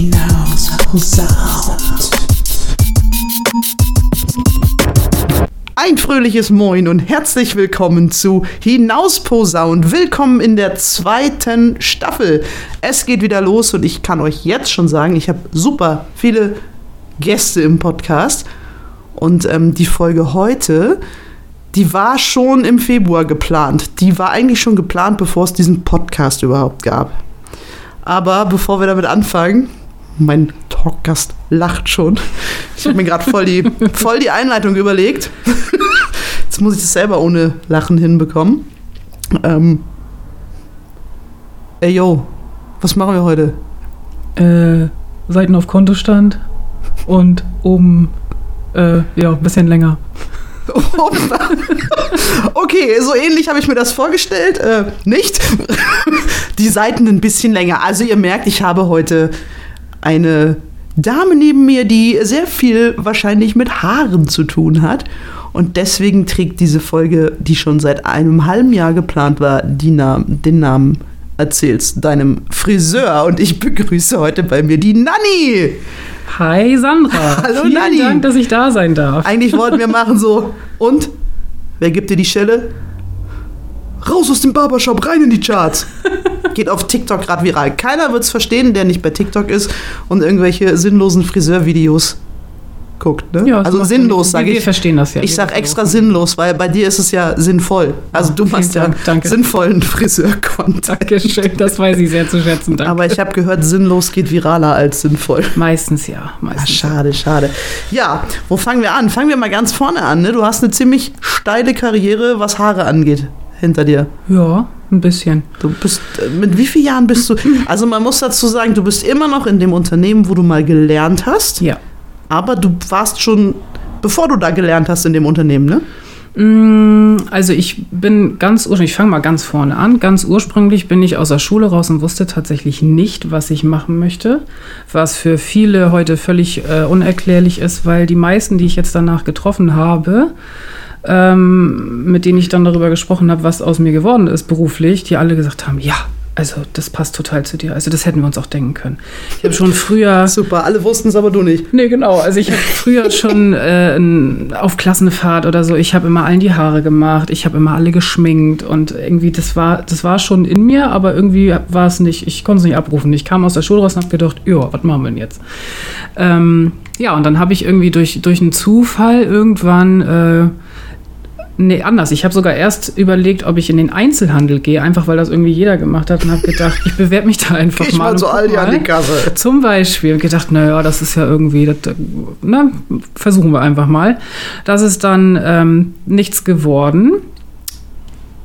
hinaus Sound. Ein fröhliches Moin und herzlich willkommen zu Hinausposaun. Willkommen in der zweiten Staffel. Es geht wieder los und ich kann euch jetzt schon sagen, ich habe super viele Gäste im Podcast. Und ähm, die Folge heute, die war schon im Februar geplant. Die war eigentlich schon geplant, bevor es diesen Podcast überhaupt gab. Aber bevor wir damit anfangen, mein Talkgast lacht schon. Ich habe mir gerade voll die, voll die Einleitung überlegt. Jetzt muss ich das selber ohne Lachen hinbekommen. Ähm, ey, yo, was machen wir heute? Äh, Seiten auf Kontostand und oben, äh, ja, ein bisschen länger. okay, so ähnlich habe ich mir das vorgestellt. Äh, nicht. Die Seiten ein bisschen länger. Also ihr merkt, ich habe heute eine Dame neben mir, die sehr viel wahrscheinlich mit Haaren zu tun hat. Und deswegen trägt diese Folge, die schon seit einem halben Jahr geplant war, Namen, den Namen Erzählst deinem Friseur. Und ich begrüße heute bei mir die Nanni. Hi Sandra. Hallo Vielen Nanni. Dank, dass ich da sein darf. Eigentlich wollten wir machen so. Und? Wer gibt dir die Schelle? Raus aus dem Barbershop, rein in die Charts. Geht auf TikTok gerade viral. Keiner wird es verstehen, der nicht bei TikTok ist und irgendwelche sinnlosen Friseurvideos guckt. Ne? Ja, also sinnlos, sage wir ich. verstehen das ja. Ich sag Wir- extra sinnlos, weil bei dir ist es ja sinnvoll. Also du machst ja Dank, danke. sinnvollen Friseur-Content. Dankeschön, das weiß ich sehr zu schätzen. Danke. Aber ich habe gehört, sinnlos geht viraler als sinnvoll. meistens ja, Ah, meistens. schade, schade. Ja, wo fangen wir an? Fangen wir mal ganz vorne an. Ne? Du hast eine ziemlich steile Karriere, was Haare angeht, hinter dir. Ja, ein bisschen. Du bist, äh, mit wie vielen Jahren bist du? Also man muss dazu sagen, du bist immer noch in dem Unternehmen, wo du mal gelernt hast, Ja. aber du warst schon, bevor du da gelernt hast in dem Unternehmen, ne? Mm, Also ich bin ganz ursprünglich, ich fange mal ganz vorne an. Ganz ursprünglich bin ich aus der Schule raus und wusste tatsächlich nicht, was ich machen möchte. Was für viele heute völlig äh, unerklärlich ist, weil die meisten, die ich jetzt danach getroffen habe, ähm, mit denen ich dann darüber gesprochen habe, was aus mir geworden ist beruflich, die alle gesagt haben, ja, also das passt total zu dir. Also das hätten wir uns auch denken können. Ich habe schon früher Super, alle wussten es, aber du nicht. Nee, genau. Also ich habe früher schon äh, auf Klassenfahrt oder so, ich habe immer allen die Haare gemacht, ich habe immer alle geschminkt und irgendwie, das war, das war schon in mir, aber irgendwie war es nicht, ich konnte es nicht abrufen. Ich kam aus der Schule raus und habe gedacht, ja, was machen wir denn jetzt? Ähm, ja, und dann habe ich irgendwie durch, durch einen Zufall irgendwann äh, Nee, anders. Ich habe sogar erst überlegt, ob ich in den Einzelhandel gehe, einfach weil das irgendwie jeder gemacht hat und habe gedacht, ich bewerbe mich da einfach Geh ich mal und zu guck Aldi an mal. die Kasse. Zum Beispiel gedacht, naja, das ist ja irgendwie, das, na, versuchen wir einfach mal. Das ist dann ähm, nichts geworden,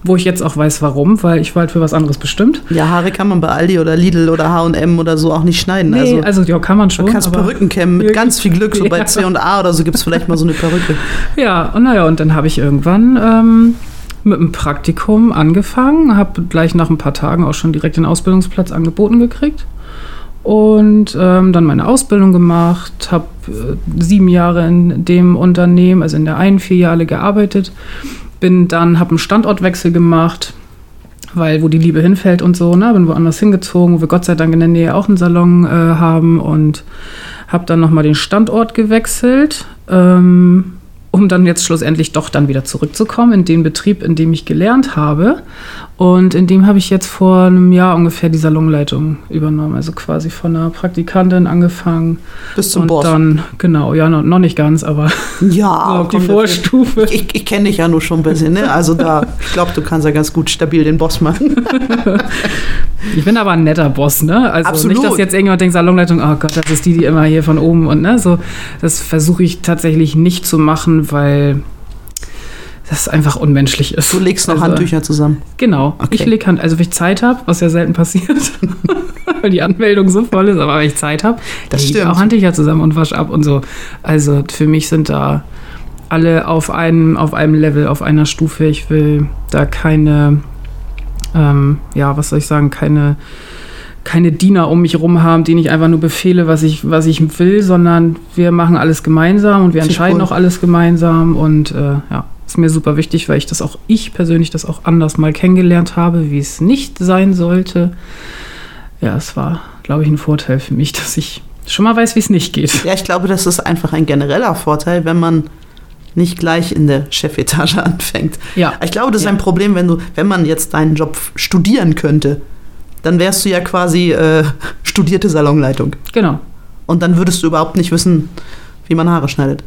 wo ich jetzt auch weiß, warum, weil ich war halt für was anderes bestimmt. Ja, Haare kann man bei Aldi oder Lidl oder H&M oder so auch nicht schneiden. Nee, also, also, ja, kann man schon. du kannst Perücken kämmen mit ganz viel Glück. So bei. C&A oder so gibt es vielleicht mal so eine Perücke. Ja, und naja, und dann habe ich irgendwann ähm, mit einem Praktikum angefangen, habe gleich nach ein paar Tagen auch schon direkt den Ausbildungsplatz angeboten gekriegt. Und ähm, dann meine Ausbildung gemacht, habe äh, sieben Jahre in dem Unternehmen, also in der einen Filiale gearbeitet, bin dann, habe einen Standortwechsel gemacht, weil wo die Liebe hinfällt und so, ne, bin woanders hingezogen, wo wir Gott sei Dank in der Nähe auch einen Salon äh, haben und habe dann nochmal den Standort gewechselt, ähm, um dann jetzt schlussendlich doch dann wieder zurückzukommen in den Betrieb, in dem ich gelernt habe. Und in dem habe ich jetzt vor einem Jahr ungefähr die Salonleitung übernommen. Also quasi von einer Praktikantin angefangen. Bis zum und Boss. dann, genau, ja, noch, noch nicht ganz, aber ja, so auf die Vorstufe. Ich, ich kenne dich ja nur schon ein bisschen, ne? Also da, ich glaube, du kannst ja ganz gut stabil den Boss machen. Ich bin aber ein netter Boss, ne? Also Absolut. nicht, dass jetzt irgendjemand denkt, Salonleitung, oh Gott, das ist die, die immer hier von oben und ne, so. Das versuche ich tatsächlich nicht zu machen, weil das einfach unmenschlich ist. Du legst noch Also, Handtücher zusammen. Genau. Okay. Ich lege Hand, also wenn ich Zeit habe, was ja selten passiert, weil die Anmeldung so voll ist, aber wenn ich Zeit habe, dann lege ich auch Handtücher zusammen und wasche ab und so. Also für mich sind da alle auf einem, auf einem Level, auf einer Stufe. Ich will da keine, ähm, ja, was soll ich sagen, keine, keine Diener um mich rum haben, denen ich einfach nur befehle, was ich, was ich will, sondern wir machen alles gemeinsam und wir entscheiden cool. auch alles gemeinsam und äh, ja, ist mir super wichtig, weil ich das auch, ich persönlich das auch anders mal kennengelernt habe, wie es nicht sein sollte. Ja, es war, glaube ich, ein Vorteil für mich, dass ich schon mal weiß, wie es nicht geht. Ja, ich glaube, das ist einfach ein genereller Vorteil, wenn man nicht gleich in der Chefetage anfängt. Ja. Ich glaube, das ist Ja. ein Problem, wenn du, wenn man jetzt deinen Job studieren könnte, dann wärst du ja quasi äh, studierte Salonleitung. Genau. Und dann würdest du überhaupt nicht wissen, wie man Haare schneidet.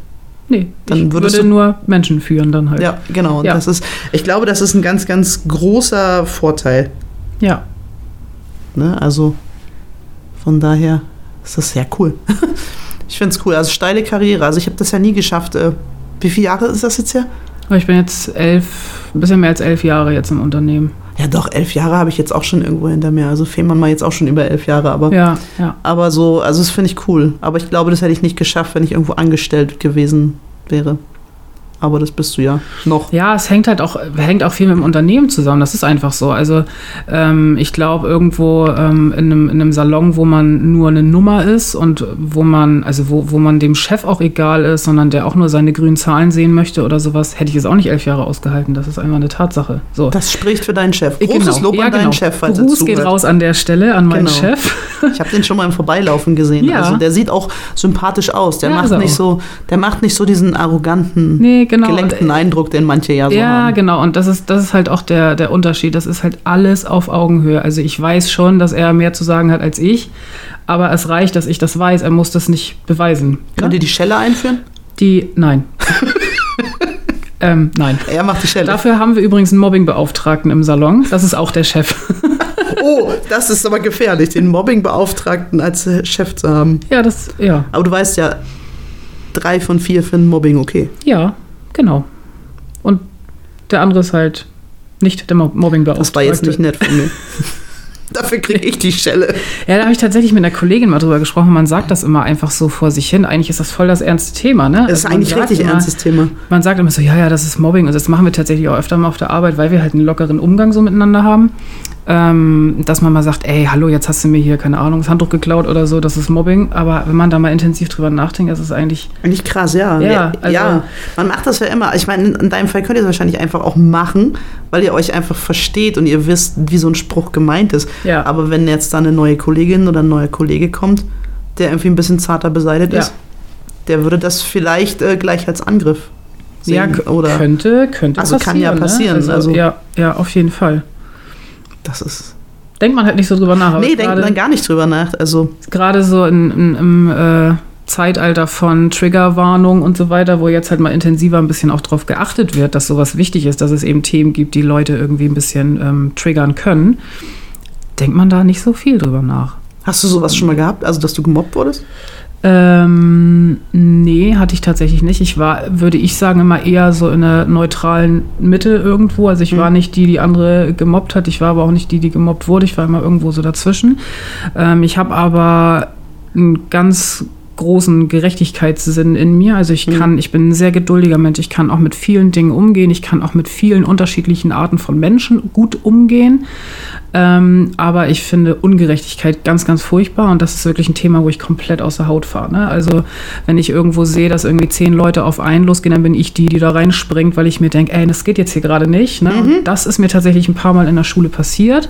Nee, Dann würdest würde du- nur Menschen führen dann halt. Ja, genau. Und Ja. Das ist, ich glaube, das ist ein ganz, ganz großer Vorteil. Ja. Ne? Also von daher ist das sehr cool. ich finde es cool. Also steile Karriere. Also ich habe das ja nie geschafft. Äh, wie viele Jahre ist das jetzt her? Aber ich bin jetzt elf, ein bisschen mehr als elf Jahre jetzt im Unternehmen. Ja, doch, elf Jahre habe ich jetzt auch schon irgendwo hinter mir. Also Fehmarn mal jetzt auch schon über elf Jahre, aber, Ja, ja. aber so, also das finde ich cool. Aber ich glaube, das hätte ich nicht geschafft, wenn ich irgendwo angestellt gewesen wäre. Aber das bist du ja noch. Ja, es hängt halt auch, hängt auch viel mit dem Unternehmen zusammen. Das ist einfach so. Also ähm, ich glaube, irgendwo ähm, in, einem, in einem Salon, wo man nur eine Nummer ist und wo man, also wo, wo man dem Chef auch egal ist, sondern der auch nur seine grünen Zahlen sehen möchte oder sowas, hätte ich es auch nicht elf Jahre ausgehalten. Das ist einfach eine Tatsache. So. Das spricht für deinen Chef. Äh, Großes Lob Ja, an deinen genau. Chef, falls Gruß geht raus an der Stelle an meinen Genau. Chef. Ich habe den schon mal im Vorbeilaufen gesehen. Ja. Also der sieht auch sympathisch aus. Der Ja, macht nicht auch. so, der macht nicht so diesen arroganten, Nee, genau. gelenkten Eindruck, den manche ja so ja, haben. genau. Und das ist, das ist halt auch der, der Unterschied. Das ist halt alles auf Augenhöhe. Also ich weiß schon, dass er mehr zu sagen hat als ich. Aber es reicht, dass ich das weiß. Er muss das nicht beweisen. Könnt ihr die Schelle einführen? Die, nein. ähm, nein. Er macht die Schelle. Dafür haben wir übrigens einen Mobbingbeauftragten im Salon. Das ist auch der Chef. Oh, das ist aber gefährlich, den Mobbingbeauftragten als äh, Chef zu haben. ja, das, ja. Aber du weißt ja, drei von vier finden Mobbing okay. Ja, genau. Und der andere ist halt nicht der Mo- Mobbingbeauftragte. Das war jetzt nicht nett von mir. Dafür kriege ich die Schelle. Ja, da habe ich tatsächlich mit einer Kollegin mal drüber gesprochen. Man sagt das immer einfach so vor sich hin. Eigentlich ist das voll das ernste Thema, ne? Das ist Also eigentlich richtig immer, ernstes Thema. Man sagt immer so, ja, ja, das ist Mobbing. Und das machen wir tatsächlich auch öfter mal auf der Arbeit, weil wir halt einen lockeren Umgang so miteinander haben. Ähm, dass man mal sagt, ey, hallo, jetzt hast du mir hier, keine Ahnung, das Handtuch geklaut oder so, das ist Mobbing. Aber wenn man da mal intensiv drüber nachdenkt, das ist eigentlich, Eigentlich krass, ja. Ja, also- ja, man macht das ja immer. Ich meine, in- in deinem Fall könnt ihr es wahrscheinlich einfach auch machen, weil ihr euch einfach versteht und ihr wisst, wie so ein Spruch gemeint ist. Ja. Aber wenn jetzt da eine neue Kollegin oder ein neuer Kollege kommt, der irgendwie ein bisschen zarter beseitigt Ja. ist, der würde das vielleicht äh, gleich als Angriff sehen. ja, oder könnte, könnte Also kann ja passieren, Ne? Also, also- ja, ja, auf jeden Fall. das ist. Denkt man halt nicht so drüber nach. nee, denkt man gar nicht drüber nach. Also, gerade so in, in, im äh, Zeitalter von Triggerwarnung und so weiter, wo jetzt halt mal intensiver ein bisschen auch drauf geachtet wird, dass sowas wichtig ist, dass es eben Themen gibt, die Leute irgendwie ein bisschen ähm, triggern können, denkt man da nicht so viel drüber nach. hast du sowas schon mal gehabt? Also, dass du gemobbt wurdest? Ähm, nee, hatte ich tatsächlich nicht. Ich war, würde ich sagen, immer eher so in einer neutralen Mitte irgendwo. Also ich war Mhm. nicht die, die andere gemobbt hat. Ich war aber auch nicht die, die gemobbt wurde. Ich war immer irgendwo so dazwischen. Ähm, ich habe aber einen ganz großen Gerechtigkeitssinn in mir. Also ich Mhm. kann, ich bin ein sehr geduldiger Mensch. Ich kann auch mit vielen Dingen umgehen. Ich kann auch mit vielen unterschiedlichen Arten von Menschen gut umgehen. Ähm, aber ich finde Ungerechtigkeit ganz, ganz furchtbar und das ist wirklich ein Thema, wo ich komplett aus der Haut fahre. Ne? Also wenn ich irgendwo sehe, dass irgendwie zehn Leute auf einen losgehen, dann bin ich die, die da reinspringt, weil ich mir denke, ey, das geht jetzt hier gerade nicht. Ne? Und das ist mir tatsächlich ein paar Mal in der Schule passiert.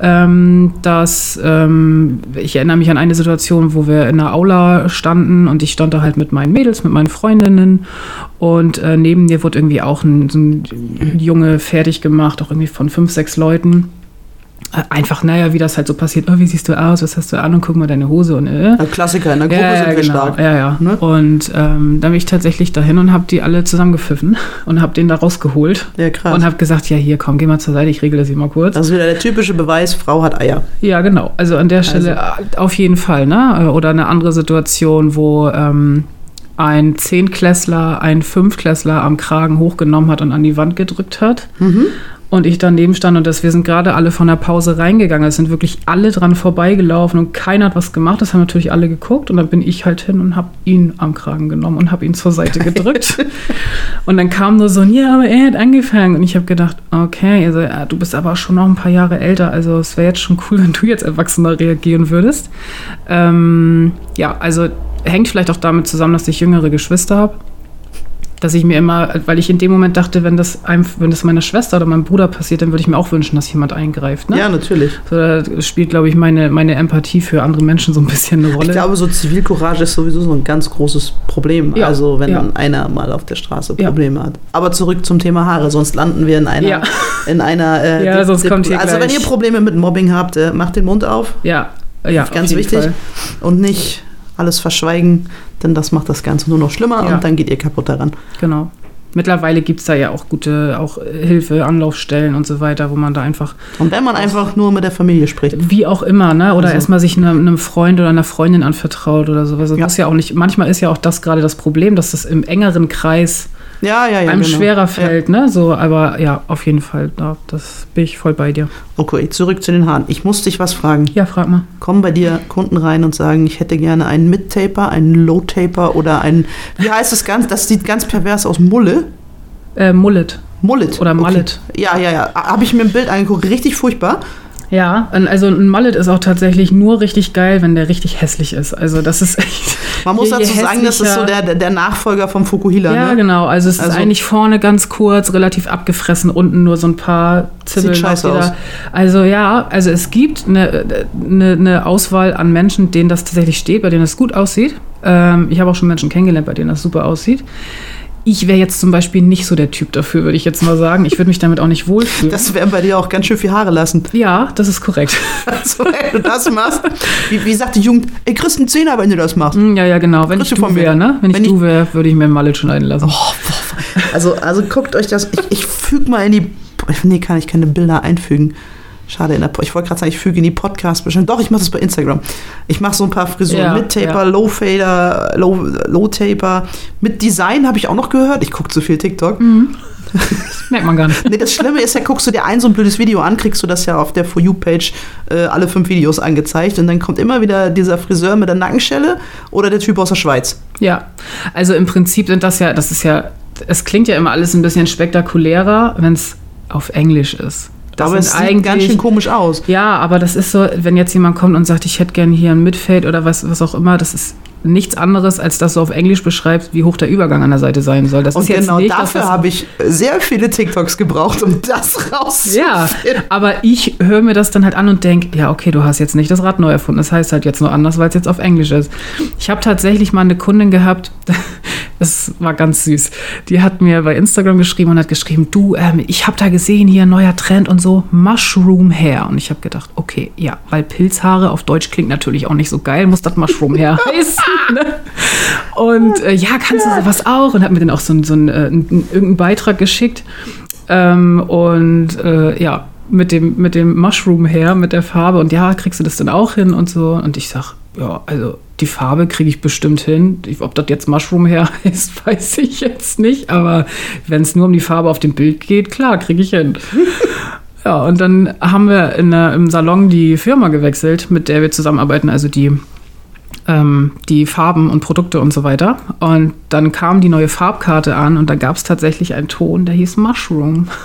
Ähm, dass ähm, ich erinnere mich an eine Situation, wo wir in der Aula standen und ich stand da halt mit meinen Mädels, mit meinen Freundinnen und äh, neben mir wurde irgendwie auch ein, so ein Junge fertig gemacht, auch irgendwie von fünf, sechs Leuten. Äh, Einfach, naja, wie das halt so passiert. Oh, wie siehst du aus? Was hast du an? Und guck mal deine Hose und äh. Ein Klassiker, in der Gruppe Ja, sind wir genau. stark. Ja, ja. Ne? Und ähm, dann bin ich tatsächlich dahin und habe die alle zusammengepfiffen und habe den da rausgeholt Ja, krass. und habe gesagt, ja, hier, komm, geh mal zur Seite, ich regle das hier mal kurz. das ist wieder der typische Beweis, Frau hat Eier. Ja, genau. Also an der Stelle äh, auf jeden Fall, ne? Oder eine andere Situation, wo ähm, ein Zehnklässler einen Fünfklässler am Kragen hochgenommen hat und an die Wand gedrückt hat. Mhm. Und ich daneben stand und das, wir sind gerade alle von der Pause reingegangen. Es sind wirklich alle dran vorbeigelaufen und keiner hat was gemacht. Das haben natürlich alle geguckt und dann bin ich halt hin und habe ihn am Kragen genommen und habe ihn zur Seite gedrückt. und dann kam nur so, ein, ja, aber er hat angefangen. Und ich habe gedacht, okay, also, ja, du bist aber schon noch ein paar Jahre älter. Also es wäre jetzt schon cool, wenn du jetzt erwachsener reagieren würdest. Ähm, ja, also hängt vielleicht auch damit zusammen, dass ich jüngere Geschwister habe. Dass ich mir immer, weil ich in dem Moment dachte, wenn das einem, wenn das meiner Schwester oder meinem Bruder passiert, dann würde ich mir auch wünschen, dass jemand eingreift. Ne? Ja, natürlich. So, da spielt, glaube ich, meine, meine Empathie für andere Menschen so ein bisschen eine Rolle. Ich glaube, so Zivilcourage ist sowieso so ein ganz großes Problem. Ja, Also wenn ja. einer mal auf der Straße Ja. Probleme hat. Aber zurück zum Thema Haare, sonst landen wir in einer, Ja. in einer. Äh, Ja, sonst kommt hier Also wenn gleich- ihr Probleme mit Mobbing habt, äh, macht den Mund auf. ja, ja, ganz wichtig. Fall. Und nicht alles verschweigen, denn das macht das Ganze nur noch schlimmer Ja. und dann geht ihr kaputt daran. Genau. Mittlerweile gibt es da ja auch gute auch äh, Hilfe, Anlaufstellen und so weiter, wo man da einfach, Und wenn man einfach nur mit der Familie spricht. wie auch immer, ne? Oder Also- erstmal sich einem, einem Freund oder einer Freundin anvertraut oder sowas. Das Ja. muss ja auch nicht, manchmal ist ja auch das gerade das Problem, dass das im engeren Kreis Ja, ja, ja. einem genau. schwerer fällt, ne? So, aber ja, auf jeden Fall, da, das bin ich voll bei dir. Ja. Okay, zurück zu den Haaren. Ich muss dich was fragen. Ja, frag mal. Kommen bei dir Kunden rein und sagen, ich hätte gerne einen Mid-Taper, einen Low-Taper oder einen, wie heißt das ganz? Das sieht ganz pervers aus. Mulle? Äh, Mullet. Mullet. Oder Mullet. Okay. Ja, ja, ja. Habe ich mir ein Bild angeguckt. Richtig furchtbar. Ja, also ein Mullet ist auch tatsächlich nur richtig geil, wenn der richtig hässlich ist. Also das ist echt. Man muss je- je dazu sagen, das ist so der, der, Nachfolger vom Fukuhila. Ja, ne? genau. Also es Also- ist eigentlich vorne ganz kurz, relativ abgefressen, unten nur so ein paar Zibbeln. Sieht scheiße aus. Also ja, also es gibt eine, eine, eine Auswahl an Menschen, denen das tatsächlich steht, bei denen das gut aussieht. Ähm, ich habe auch schon Menschen kennengelernt, bei denen das super aussieht. Ich wäre jetzt zum Beispiel nicht so der Typ dafür, würde ich jetzt mal sagen. Ich würde mich damit auch nicht wohlfühlen. Das werden bei dir auch ganz schön viel Haare lassen. ja, das ist korrekt. Also, wenn du das machst, wie, wie sagt die Jugend, ey, kriegst einen Zehner, wenn du das machst. Hm, ja, ja, genau. Wenn ich Kriegst du von du wäre, ne? Wenn, Wenn ich ich- du wäre, würde ich mir ein Mallet schneiden lassen. Oh. Also, also guckt euch das. Ich, ich füge mal in die. Nee, kann ich keine Bilder einfügen. Schade, in der, ich wollte gerade sagen, ich füge in die Podcast bestimmt. Doch, ich mache das bei Instagram. Ich mache so ein paar Frisuren Ja, mit Taper, ja. Low Fader, Low, Low Taper. Mit Design habe ich auch noch gehört. Ich gucke zu viel TikTok. Mhm. Das merkt man gar nicht. Nee, das Schlimme ist ja, guckst du dir ein so ein blödes Video an, kriegst du das ja auf der For You-Page äh, alle fünf Videos angezeigt und dann kommt immer wieder dieser Friseur mit der Nackenschelle oder der Typ aus der Schweiz. Ja, also im Prinzip sind das ja, das ist ja, es klingt ja immer alles ein bisschen spektakulärer, wenn es auf Englisch ist. Das Aber es sieht ganz schön komisch aus. Ja, aber das ist so, wenn jetzt jemand kommt und sagt, ich hätte gerne hier ein Midfade oder was, was auch immer, das ist nichts anderes, als dass du auf Englisch beschreibst, wie hoch der Übergang an der Seite sein soll. Das Und ist jetzt genau nicht, dafür habe ich sehr viele TikToks gebraucht, um das rauszufinden. Ja, aber ich höre mir das dann halt an und denke, ja, okay, du hast jetzt nicht das Rad neu erfunden. Das heißt halt jetzt nur anders, weil es jetzt auf Englisch ist. Ich habe tatsächlich mal eine Kundin gehabt, das war ganz süß. Die hat mir bei Instagram geschrieben und hat geschrieben, du, ähm, ich habe da gesehen, hier ein neuer Trend und so, Mushroom Hair. Und ich habe gedacht, okay, ja, weil Pilzhaare auf Deutsch klingt natürlich auch nicht so geil, muss das Mushroom Hair heißen. Ne? Und äh, ja, kannst du sowas auch? Und hat mir dann auch so, so einen, äh, einen, irgendeinen Beitrag geschickt. Ähm, und äh, ja, mit dem, mit dem Mushroom her, mit der Farbe. Und ja, kriegst du das dann auch hin und so. Und ich sag, ja, also die Farbe kriege ich bestimmt hin. Ob das jetzt Mushroom her heißt, weiß ich jetzt nicht. Aber wenn es nur um die Farbe auf dem Bild geht, klar, kriege ich hin. Ja, und dann haben wir in der, im Salon die Firma gewechselt, mit der wir zusammenarbeiten, also die, ähm, die Farben und Produkte und so weiter. Und dann kam die neue Farbkarte an und da gab es tatsächlich einen Ton, der hieß Mushroom.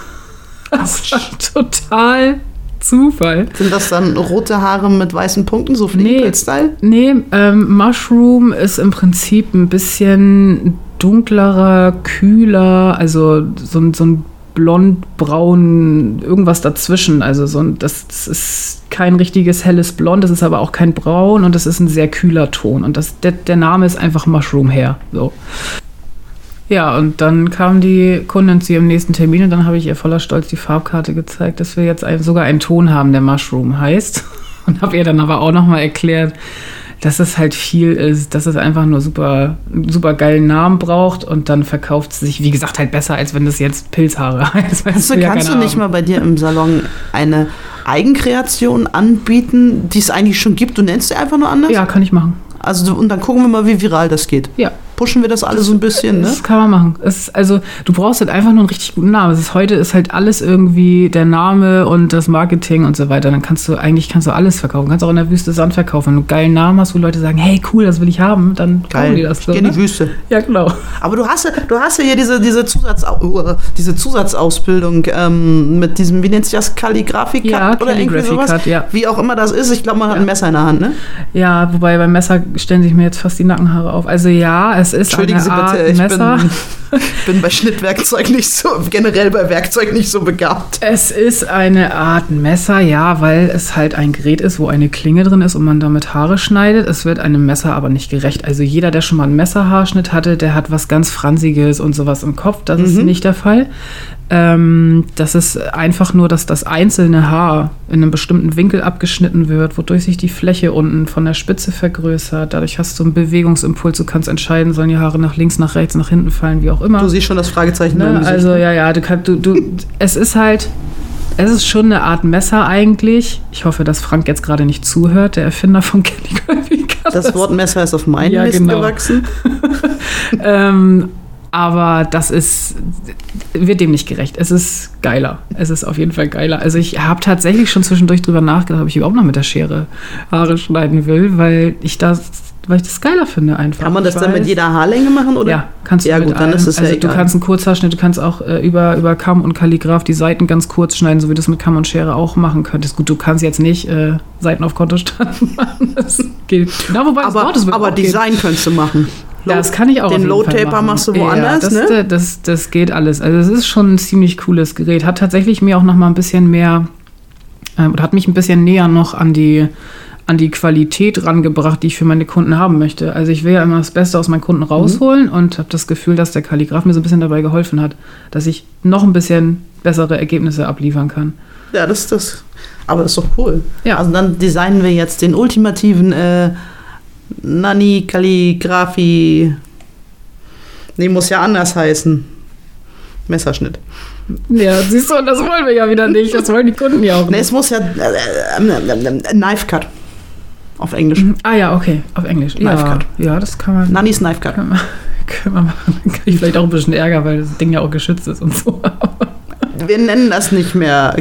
Das war total Zufall. Sind das dann rote Haare mit weißen Punkten, so Fliegpilz-Style? Nee, ähm, Mushroom ist im Prinzip ein bisschen dunklerer, kühler, also so, ein- so ein blond-braun, irgendwas dazwischen. Also so ein, das, das ist kein richtiges helles Blond, das ist aber auch kein Braun und das ist ein sehr kühler Ton. Und das, der, der Name ist einfach Mushroom her. So. Ja, und dann kam die Kundin zu ihrem nächsten Termin und dann habe ich ihr voller Stolz die Farbkarte gezeigt, dass wir jetzt ein, sogar einen Ton haben, der Mushroom heißt. Und habe ihr dann aber auch nochmal erklärt, dass es halt viel ist, dass es einfach nur super, super geilen Namen braucht und dann verkauft es sich, wie gesagt, halt besser, als wenn das jetzt Pilzhaare heißt. Kannst du, kannst du nicht mal bei dir im Salon eine Eigenkreation anbieten, die es eigentlich schon gibt? Du nennst sie einfach nur anders? Ja, kann ich machen. Also, und dann gucken wir mal, wie viral das geht. Ja, Pushen wir das alle so ein bisschen, ne? Das kann man machen. Ist, also, du brauchst halt einfach nur einen richtig guten Namen. Ist, heute ist halt alles irgendwie der Name und das Marketing und so weiter. Dann kannst du, eigentlich kannst du alles verkaufen. Du kannst auch in der Wüste Sand verkaufen. Wenn du einen geilen Namen hast, wo Leute sagen, hey, cool, das will ich haben, dann kaufen die das. ich So, geh in die ne? Wüste. Ja, genau. Aber du hast ja, du hast ja hier diese, diese, Zusatzau uh, diese Zusatzausbildung ähm, mit diesem, wie nennt sich das, Kalligrafie-Cut Ja, oder irgendwie sowas? Ja. Wie auch immer das ist. Ich glaube, man hat ein Messer in der Hand, ne? Ja, wobei beim Messer stellen sich mir jetzt fast die Nackenhaare auf. Also ja, es ist Entschuldigen Sie Art bitte, ich Messer. bin, bin bei Schnittwerkzeug nicht so, generell bei Werkzeug nicht so begabt. Es ist eine Art Messer, ja, weil es halt ein Gerät ist, wo eine Klinge drin ist und man damit Haare schneidet. Es wird einem Messer aber nicht gerecht. Also jeder, der schon mal einen Messerhaarschnitt hatte, der hat was ganz Fransiges und sowas im Kopf. Das ist nicht der Fall. Ähm, das ist einfach nur, dass das einzelne Haar in einem bestimmten Winkel abgeschnitten wird, wodurch sich die Fläche unten von der Spitze vergrößert. Dadurch hast du einen Bewegungsimpuls. Du kannst entscheiden, sollen die Haare nach links, nach rechts, nach hinten fallen, wie auch immer. Du siehst schon das Fragezeichen Ne? Also ja, ja, du kannst, du, du, es ist halt, es ist schon eine Art Messer eigentlich. Ich hoffe, dass Frank jetzt gerade nicht zuhört, der Erfinder von Calligraphy. das Wort Messer ist auf meinen Ja, Mist genau. gewachsen. ähm, aber das ist, wird dem nicht gerecht. Es ist geiler. Es ist auf jeden Fall geiler. Also ich habe tatsächlich schon zwischendurch drüber nachgedacht, ob ich überhaupt noch mit der Schere Haare schneiden will, weil ich das, weil ich das geiler finde einfach. Kann man das dann mit jeder Haarlänge machen? Oder? Ja, kannst du Ja, gut, dann allem. ist es ja Also du egal. kannst einen Kurzhaarschnitt, du kannst auch äh, über, über Kamm und Kalligraph die Seiten ganz kurz schneiden, so wie du es mit Kamm und Schere auch machen könntest. Gut, du kannst jetzt nicht äh, Seiten auf Kontostand machen. Das geht. Na, wobei das Aber, Wort, das aber. Design könntest du machen. Das kann ich auch. Den Load-Taper machen. machst du woanders, ja, das, ne? Das, das, das geht alles. Also es ist schon ein ziemlich cooles Gerät. Hat tatsächlich mir auch noch mal ein bisschen mehr, ähm, oder hat mich ein bisschen näher noch an die an die Qualität rangebracht, die ich für meine Kunden haben möchte. Also ich will ja immer das Beste aus meinen Kunden Mhm. rausholen und habe das Gefühl, dass der Kalligraph mir so ein bisschen dabei geholfen hat, dass ich noch ein bisschen bessere Ergebnisse abliefern kann. Ja, das ist das. Aber das ist doch cool. Ja. Also dann designen wir jetzt den ultimativen äh, Nani Kalligraphi. Nee, muss ja anders heißen. Messerschnitt. Ja, siehst du, das wollen wir ja wieder nicht. Das wollen die Kunden ja auch Nee, es muss ja äh, äh, äh, Knife Cut. Auf Englisch. Ah ja, okay, auf Englisch. Knife ja, Cut. ja, das kann man. Nanny's Knife Cut. Können wir, können wir machen. Dann kriege ich vielleicht auch ein bisschen Ärger, weil das Ding ja auch geschützt ist und so. Wir nennen das nicht mehr.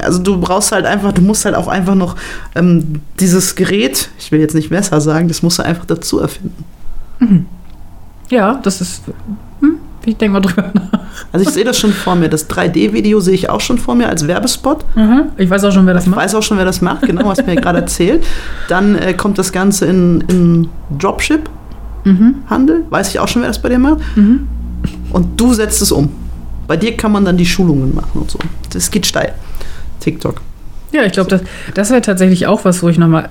Also du brauchst halt einfach, du musst halt auch einfach noch ähm, dieses Gerät, ich will jetzt nicht Messer sagen, das musst du einfach dazu erfinden. Ja, das ist. Hm, ich denke mal drüber nach. Also ich sehe das schon vor mir. Das 3D-Video sehe ich auch schon vor mir als Werbespot. Mhm. Ich weiß auch schon, wer das Ich macht. weiß auch schon, wer das macht, genau, was mir gerade erzählt. Dann äh, kommt das Ganze in, in Dropship-Handel. Mhm. Weiß ich auch schon, wer das bei dir macht. Mhm. Und du setzt es um. Bei dir kann man dann die Schulungen machen und so. Das geht steil. TikTok. Ja, ich glaube, das, das wäre tatsächlich auch was, wo ich nochmal.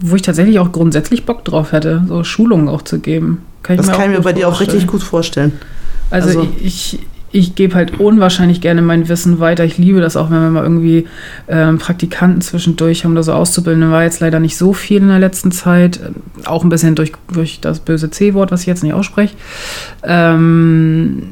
Wo ich tatsächlich auch grundsätzlich Bock drauf hätte, so Schulungen auch zu geben. Kann Das kann ich mir bei dir auch richtig gut vorstellen. Also, Also- ich, ich gebe halt unwahrscheinlich gerne mein Wissen weiter. Ich liebe das auch, wenn wir mal irgendwie ähm, Praktikanten zwischendurch haben oder so Auszubildende. War jetzt leider nicht so viel in der letzten Zeit. Auch ein bisschen durch, durch das böse C-Wort, was ich jetzt nicht ausspreche. Ähm,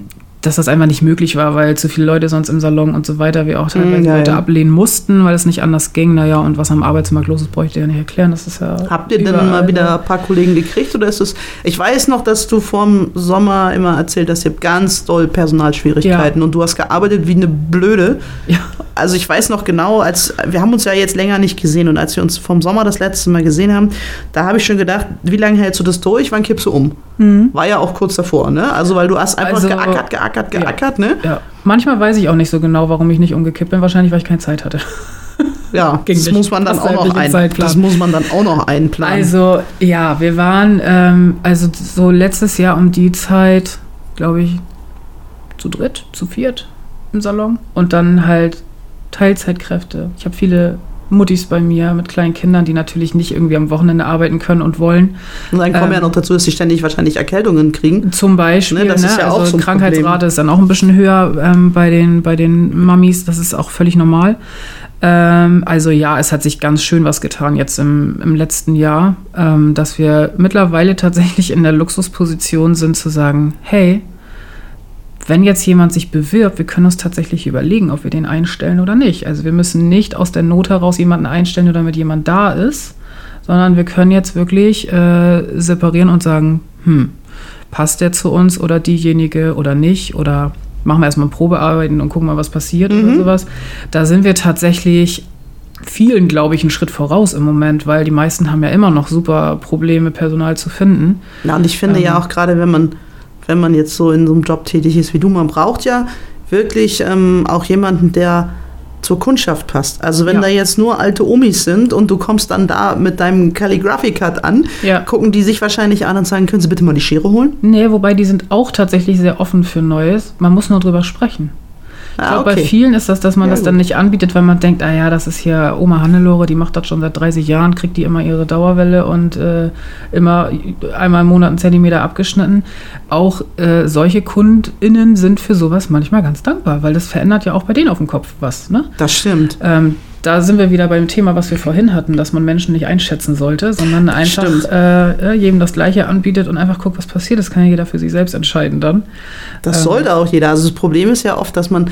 dass das einfach nicht möglich war, weil zu viele Leute sonst im Salon und so weiter, wir auch teilweise Mm, ja, Leute ja. ablehnen mussten, weil es nicht anders ging. Naja, und was am Arbeitsmarkt los ist, bräuchte ich ja nicht erklären. Das ist ja. Habt ihr denn mal wieder ein paar Kollegen gekriegt oder ist es? Ich weiß noch, dass du vorm Sommer immer erzählt hast, ihr habt ganz doll Personalschwierigkeiten und du hast gearbeitet wie eine Blöde. Ja. Also ich weiß noch genau, als wir haben uns ja jetzt länger nicht gesehen und als wir uns vom Sommer das letzte Mal gesehen haben, da habe ich schon gedacht, wie lange hältst du das durch? Wann kippst du um? War ja auch kurz davor, ne? Also weil du hast einfach Also, geackert, geackert, ja. geackert, ne? Ja. Manchmal weiß ich auch nicht so genau, warum ich nicht umgekippt bin. Wahrscheinlich, weil ich keine Zeit hatte. Ja, Ging das nicht. muss man dann Passt auch noch ein, das muss man dann auch noch einplanen. Also, ja, wir waren, ähm, also so letztes Jahr um die Zeit, glaube ich, zu dritt, zu viert im Salon. Und dann halt Teilzeitkräfte. Ich habe viele Muttis bei mir mit kleinen Kindern, die natürlich nicht irgendwie am Wochenende arbeiten können und wollen. und dann kommen ja ähm, noch dazu, dass sie ständig wahrscheinlich Erkältungen kriegen. Zum Beispiel, Ne, das ne, ist ja auch also so ein Krankheitsrate ist dann auch ein bisschen höher ähm, bei, den, bei den Mamis, das ist auch völlig normal. Ähm, also ja, es hat sich ganz schön was getan jetzt im, im letzten Jahr, ähm, dass wir mittlerweile tatsächlich in der Luxusposition sind zu sagen, hey, wenn jetzt jemand sich bewirbt, wir können uns tatsächlich überlegen, ob wir den einstellen oder nicht. Also wir müssen nicht aus der Not heraus jemanden einstellen, nur damit jemand da ist, sondern wir können jetzt wirklich äh, separieren und sagen, hm, passt der zu uns oder diejenige oder nicht oder machen wir erstmal Probearbeiten und gucken mal, was passiert oder sowas. Da sind wir tatsächlich vielen, glaube ich, einen Schritt voraus im Moment, weil die meisten haben ja immer noch super Probleme, Personal zu finden. Ja, und ich finde Ähm. ja auch gerade, wenn man, wenn man jetzt so in so einem Job tätig ist wie du, man braucht ja wirklich ähm, auch jemanden, der zur Kundschaft passt. Also wenn Ja. da jetzt nur alte Omis sind und du kommst dann da mit deinem Calligraphy Cut an, Ja. gucken die sich wahrscheinlich an und sagen, können Sie bitte mal die Schere holen? Nee, wobei die sind auch tatsächlich sehr offen für Neues. Man muss nur drüber sprechen. Ich Ah, glaube, bei vielen ist das, dass man Ja, das dann gut. nicht anbietet, weil man denkt, ah ja, das ist hier Oma Hannelore, die macht das schon seit 30 Jahren, kriegt die immer ihre Dauerwelle und äh, immer einmal im Monat einen Zentimeter abgeschnitten. Auch äh, solche KundInnen sind für sowas manchmal ganz dankbar, weil das verändert ja auch bei denen auf dem Kopf was, ne? Das stimmt. Ähm, da sind wir wieder beim Thema, was wir vorhin hatten, dass man Menschen nicht einschätzen sollte, sondern einfach äh, äh, jedem das Gleiche anbietet und einfach guckt, was passiert. Das kann ja jeder für sich selbst entscheiden dann. Das Ähm. sollte auch jeder. Also das Problem ist ja oft, dass man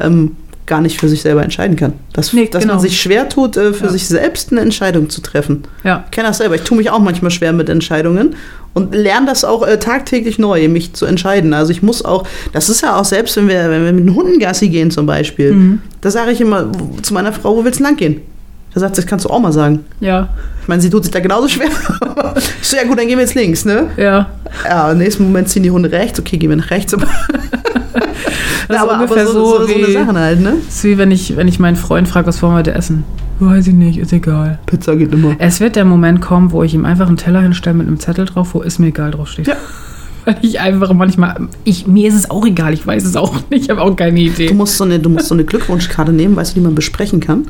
ähm, gar nicht für sich selber entscheiden kann. Dass, Nee, dass genau. man sich schwer tut, äh, für Ja. sich selbst eine Entscheidung zu treffen. Ja, Ich kenne das selber. Ich tue mich auch manchmal schwer mit Entscheidungen und lerne das auch äh, tagtäglich neu, mich zu entscheiden. Also ich muss auch, das ist ja auch selbst, wenn wir, wenn wir mit den Hunden Gassi gehen zum Beispiel, Mhm. da sage ich immer wo- zu meiner Frau, wo willst du lang gehen? Da sagt sie, das kannst du auch mal sagen. ja, Ich meine, sie tut sich da genauso schwer. ich so, ja gut, dann gehen wir jetzt links, ne? ja. Ja, im nächsten Moment ziehen die Hunde rechts. Okay, gehen wir nach rechts. Aber, Das ist aber, aber ungefähr so, so, so, so eine wie, Sachen halt, ne? ist wie wenn ich, wenn ich meinen Freund frage, was wollen wir heute essen? Weiß ich nicht, ist egal. Pizza geht immer. Es wird der Moment kommen, wo ich ihm einfach einen Teller hinstelle mit einem Zettel drauf, wo ist mir egal draufsteht. Ja. Weil ich einfach manchmal, ich, mir ist es auch egal, ich weiß es auch nicht, ich habe auch keine Du Idee. musst, so eine, du musst so eine Glückwunschkarte nehmen, weißt du, die man besprechen kann.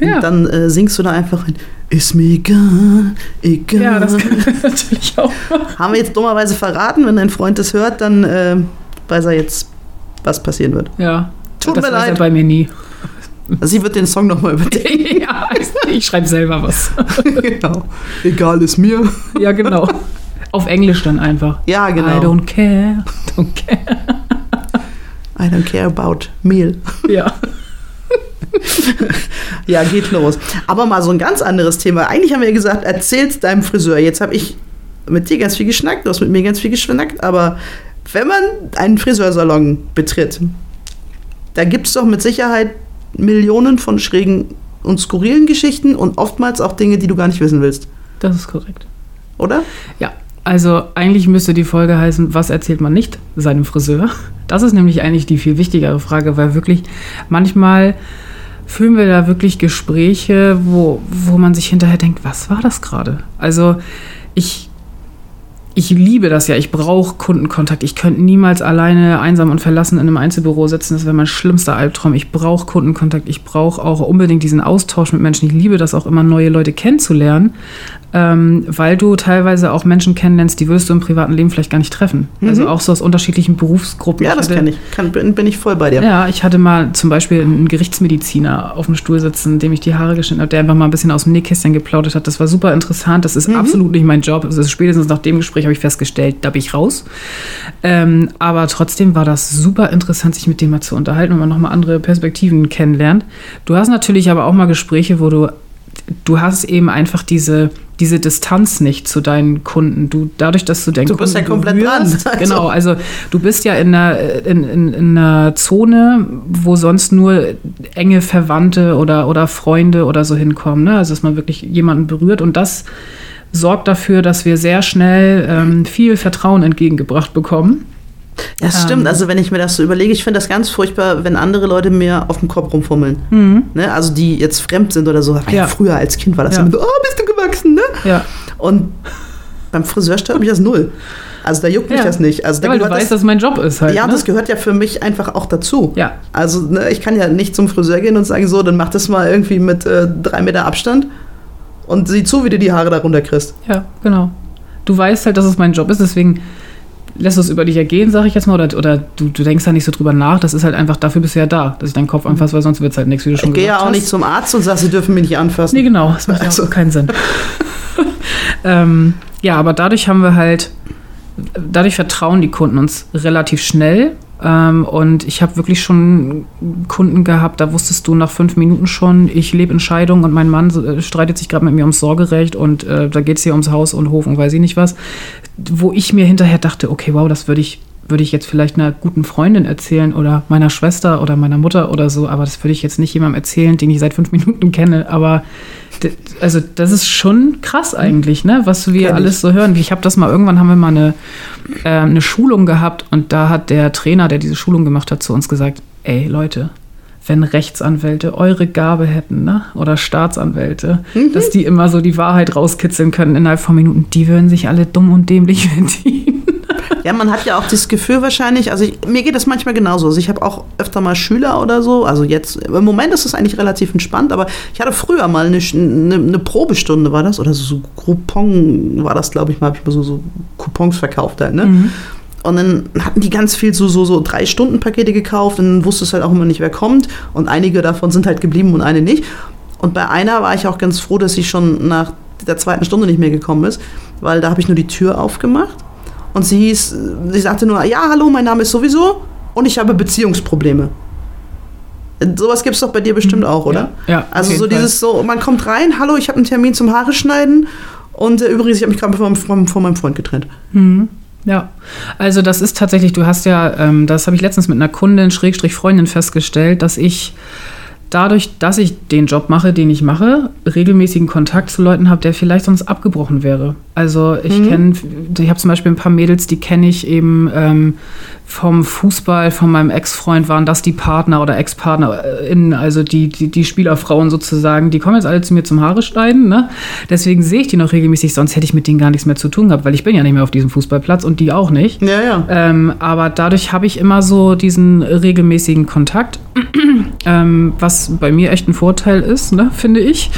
Ja. Und dann äh, singst du da einfach rein. Ist mir egal, egal. Ja, das kann ich natürlich auch machen. Haben wir jetzt dummerweise verraten, wenn dein Freund das hört, dann äh, weiß er jetzt, was passieren wird. Ja. Tut das mir leid. bei mir nie. Also sie wird den Song nochmal überdenken. ja, ich schreibe selber was. genau. Egal ist mir. Ja, genau. Auf Englisch dann einfach. Ja, I genau. don't care. Don't care. I don't care about meal. Ja. Ja, geht los. Aber mal so ein ganz anderes Thema. Eigentlich haben wir ja gesagt, erzähl's deinem Friseur. Jetzt habe ich mit dir ganz viel geschnackt, du hast mit mir ganz viel geschnackt, aber wenn man einen Friseursalon betritt, da gibt es doch mit Sicherheit Millionen von schrägen und skurrilen Geschichten und oftmals auch Dinge, die du gar nicht wissen willst, Das ist korrekt. oder? Ja, also eigentlich müsste die Folge heißen, was erzählt man nicht seinem Friseur? Das ist nämlich eigentlich die viel wichtigere Frage, weil wirklich manchmal führen wir da wirklich Gespräche, wo, wo man sich hinterher denkt, was war das gerade? Also ich, ich liebe das ja, ich brauche Kundenkontakt. Ich könnte niemals alleine einsam und verlassen in einem Einzelbüro sitzen. Das wäre mein schlimmster Albtraum. Ich brauche Kundenkontakt. Ich brauche auch unbedingt diesen Austausch mit Menschen. Ich liebe das auch immer, neue Leute kennenzulernen, ähm, weil du teilweise auch Menschen kennenlernst, die würdest du im privaten Leben vielleicht gar nicht treffen. Also auch so aus unterschiedlichen Berufsgruppen. Ja, das kenne ich. Kann, bin, bin ich voll bei dir. ja, ich hatte mal zum Beispiel einen Gerichtsmediziner auf dem Stuhl sitzen, dem ich die Haare geschnitten habe, der einfach mal ein bisschen aus dem Nähkästchen geplaudert hat. Das war super interessant. Das Mhm. ist absolut nicht mein Job. Das ist spätestens nach dem Gespräch habe ich festgestellt, da bin ich raus. Ähm, aber trotzdem war das super interessant, sich mit dem mal zu unterhalten und man nochmal andere Perspektiven kennenlernt. Du hast natürlich aber auch mal Gespräche, wo du du hast eben einfach diese, diese Distanz nicht zu deinen Kunden. Du, dadurch, dass du deinen Du bist Kunden ja komplett berührst, dran. Also- Genau, also du bist ja in einer, in, in, in einer Zone, wo sonst nur enge Verwandte oder, oder Freunde oder so hinkommen. Ne? Also dass man wirklich jemanden berührt und das sorgt dafür, dass wir sehr schnell ähm, viel Vertrauen entgegengebracht bekommen. Das stimmt. Ähm. Also wenn ich mir das so überlege, ich finde das ganz furchtbar, wenn andere Leute mir auf dem Kopf rumfummeln. Ne? Also die jetzt fremd sind oder so. Mhm. Ja. Früher als Kind war das Ja. immer so, oh, bist du gewachsen, ne? Ja, Und beim Friseur stört mich das null. Also da juckt mich Ja. das nicht. Also da ja weil du weißt, das, dass mein Job ist halt. ja, ne? das gehört ja für mich einfach auch dazu. Ja. Also ne, ich kann ja nicht zum Friseur gehen und sagen, so, dann mach das mal irgendwie mit äh, drei Meter Abstand und sieh zu, wie du die Haare da runter kriegst. Ja, genau. Du weißt halt, dass es mein Job ist, deswegen lässt du es über dich ergehen, sag ich jetzt mal, oder, oder du, du denkst da nicht so drüber nach. Das ist halt einfach, dafür bist du ja da, dass ich deinen Kopf anfasse, weil sonst wird es halt nichts, wie du schon Ich gehe gesagt ja auch hast. nicht zum Arzt und sag, sie dürfen mich nicht anfassen. Nee, genau, das macht ja Also. auch keinen Sinn. ähm, ja, aber dadurch haben wir halt, dadurch vertrauen die Kunden uns relativ schnell. Ähm, und ich habe wirklich schon Kunden gehabt, da wusstest du nach fünf Minuten schon, ich lebe in Scheidung und mein Mann äh, streitet sich gerade mit mir ums Sorgerecht und äh, da geht es hier ums Haus und Hof und weiß ich nicht was. Wo ich mir hinterher dachte, okay, wow, das würde ich, würde ich jetzt vielleicht einer guten Freundin erzählen oder meiner Schwester oder meiner Mutter oder so, aber das würde ich jetzt nicht jemandem erzählen, den ich seit fünf Minuten kenne. Aber also das ist schon krass eigentlich, ne? Was wir Kenn ich. alles so hören. Ich habe das mal irgendwann haben wir mal eine, äh, eine Schulung gehabt und da hat der Trainer, der diese Schulung gemacht hat, zu uns gesagt: Ey Leute, wenn Rechtsanwälte eure Gabe hätten, ne? oder Staatsanwälte, mhm. dass die immer so die Wahrheit rauskitzeln können innerhalb von Minuten, die würden sich alle dumm und dämlich verdienen. Ja, man hat ja auch das Gefühl wahrscheinlich, also ich, mir geht das manchmal genauso. Also ich habe auch öfter mal Schüler oder so, also jetzt, im Moment ist es eigentlich relativ entspannt, aber ich hatte früher mal eine, eine, eine Probestunde, war das, oder so, so Coupon war das, glaube ich mal, habe ich mal so, so Coupons verkauft halt, ne? Mhm. Und dann hatten die ganz viel so, so, so drei Stunden Pakete gekauft und dann wusste es halt auch immer nicht, wer kommt. Und einige davon sind halt geblieben und eine nicht. Und bei einer war ich auch ganz froh, dass sie schon nach der zweiten Stunde nicht mehr gekommen ist, weil da habe ich nur die Tür aufgemacht und sie hieß, sie sagte nur, ja, hallo, mein Name ist sowieso und ich habe Beziehungsprobleme. Sowas gibt es doch bei dir bestimmt auch, oder? Ja. ja also so dieses so, man kommt rein, hallo, ich habe einen Termin zum Haare schneiden und äh, übrigens, ich habe mich gerade von, von, von, meinem Freund getrennt. Mhm. Ja, also das ist tatsächlich, du hast ja, ähm, das habe ich letztens mit einer Kundin, Schrägstrich Freundin festgestellt, dass ich dadurch, dass ich den Job mache, den ich mache, regelmäßigen Kontakt zu Leuten habe, der vielleicht sonst abgebrochen wäre. Also ich mhm. kenne, ich habe zum Beispiel ein paar Mädels, die kenne ich eben ähm, vom Fußball, von meinem Ex-Freund waren das die Partner oder Ex-PartnerInnen, also die, die, die, Spielerfrauen sozusagen, die kommen jetzt alle zu mir zum Haare schneiden. Ne? Deswegen sehe ich die noch regelmäßig, sonst hätte ich mit denen gar nichts mehr zu tun gehabt, weil ich bin ja nicht mehr auf diesem Fußballplatz und die auch nicht. Ja, ja. Ähm, aber dadurch habe ich immer so diesen regelmäßigen Kontakt, ähm, was bei mir echt ein Vorteil ist, ne, finde ich.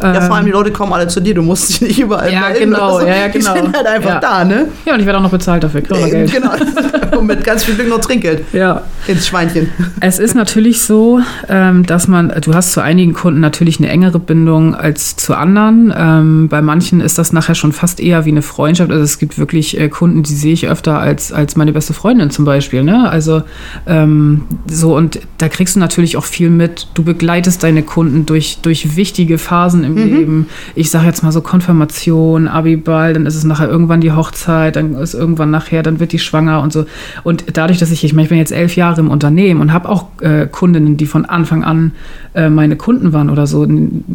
Ja, vor allem die Leute kommen alle zu dir, du musst dich nicht überall ja, melden. Genau, also, ja, ja, genau. Die sind halt einfach ja. da, ne? Ja, und ich werde auch noch bezahlt dafür, kriege noch Geld. Genau, und mit ganz viel Glück noch Trinkgeld. Ja. Ins Schweinchen. Es ist natürlich so, ähm, dass man, du hast zu einigen Kunden natürlich eine engere Bindung als zu anderen. Ähm, bei manchen ist das nachher schon fast eher wie eine Freundschaft. Also es gibt wirklich äh, Kunden, die sehe ich öfter als, als meine beste Freundin zum Beispiel. Ne? Also ähm, so, und da kriegst du natürlich auch viel mit. Du begleitest deine Kunden durch, durch wichtige Phasen im mhm. Leben. Ich sage jetzt mal so Konfirmation, Abiball, dann ist es nachher irgendwann die Hochzeit, dann ist irgendwann nachher, dann wird die schwanger und so. Und dadurch, dass ich, ich meine, ich bin jetzt elf Jahre im Unternehmen und habe auch äh, Kundinnen, die von Anfang an äh, meine Kunden waren oder so,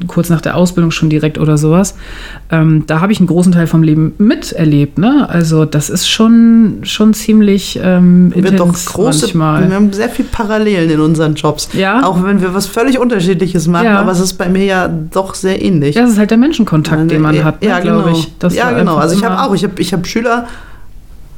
kurz nach der Ausbildung schon direkt oder sowas. Ähm, da habe ich einen großen Teil vom Leben miterlebt. Ne? Also das ist schon, schon ziemlich ähm, intens doch große, manchmal. Wir haben sehr viel Parallelen in unseren Jobs. Ja. Auch wenn wir was völlig Unterschiedliches machen, ja. aber es ist bei mir ja doch sehr ähnlich. Ja, es ist halt der Menschenkontakt, den man hat, ne, ja, genau. ich. Ja, genau. Also ich habe auch, ich habe ich hab Schüler,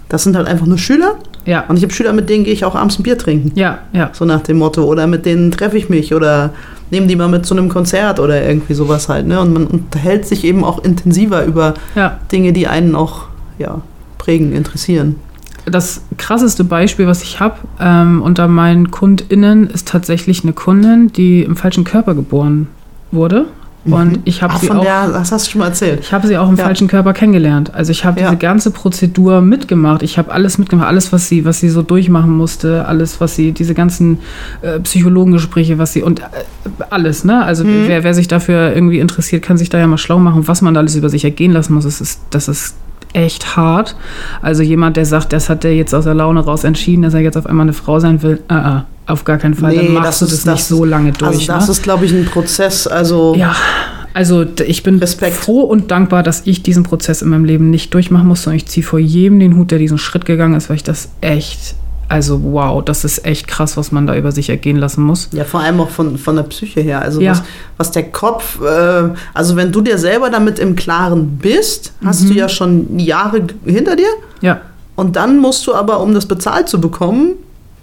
das sind halt einfach nur Schüler. Ja. Und ich habe Schüler, mit denen gehe ich auch abends ein Bier trinken. Ja, ja. So nach dem Motto. Oder mit denen treffe ich mich oder nehme die mal mit zu einem Konzert oder irgendwie sowas halt. Ne? Und man unterhält sich eben auch intensiver über ja. Dinge, die einen auch ja, prägen, interessieren. Das krasseste Beispiel, was ich habe ähm, unter meinen KundInnen, ist tatsächlich eine Kundin, die im falschen Körper geboren wurde. Und mhm. ich habe sie auch. Der, das hast du schon mal erzählt. Ich habe sie auch im ja. falschen Körper kennengelernt. Also ich habe ja. diese ganze Prozedur mitgemacht. Ich habe alles mitgemacht, alles, was sie, was sie so durchmachen musste, alles, was sie, diese ganzen äh, Psychologengespräche, was sie und äh, alles, ne? Also mhm. wer, wer sich dafür irgendwie interessiert, kann sich da ja mal schlau machen, was man da alles über sich ergehen lassen muss. Das ist, das ist echt hart. Also jemand, der sagt, das hat der jetzt aus der Laune raus entschieden, dass er jetzt auf einmal eine Frau sein will, uh -uh. Auf gar keinen Fall. Nee, dann machst du das, das, nicht so lange durch. Also das ne? ist, glaube ich, ein Prozess. Also ja, also ich bin Respekt. froh und dankbar, dass ich diesen Prozess in meinem Leben nicht durchmachen musste. Und ich ziehe vor jedem den Hut, der diesen Schritt gegangen ist, weil ich das echt also wow, das ist echt krass, was man da über sich ergehen lassen muss. Ja, vor allem auch von, von der Psyche her. Also ja. was, was der Kopf, äh, also wenn du dir selber damit im Klaren bist, hast mhm. du ja schon Jahre hinter dir. Ja. Und dann musst du aber, um das bezahlt zu bekommen,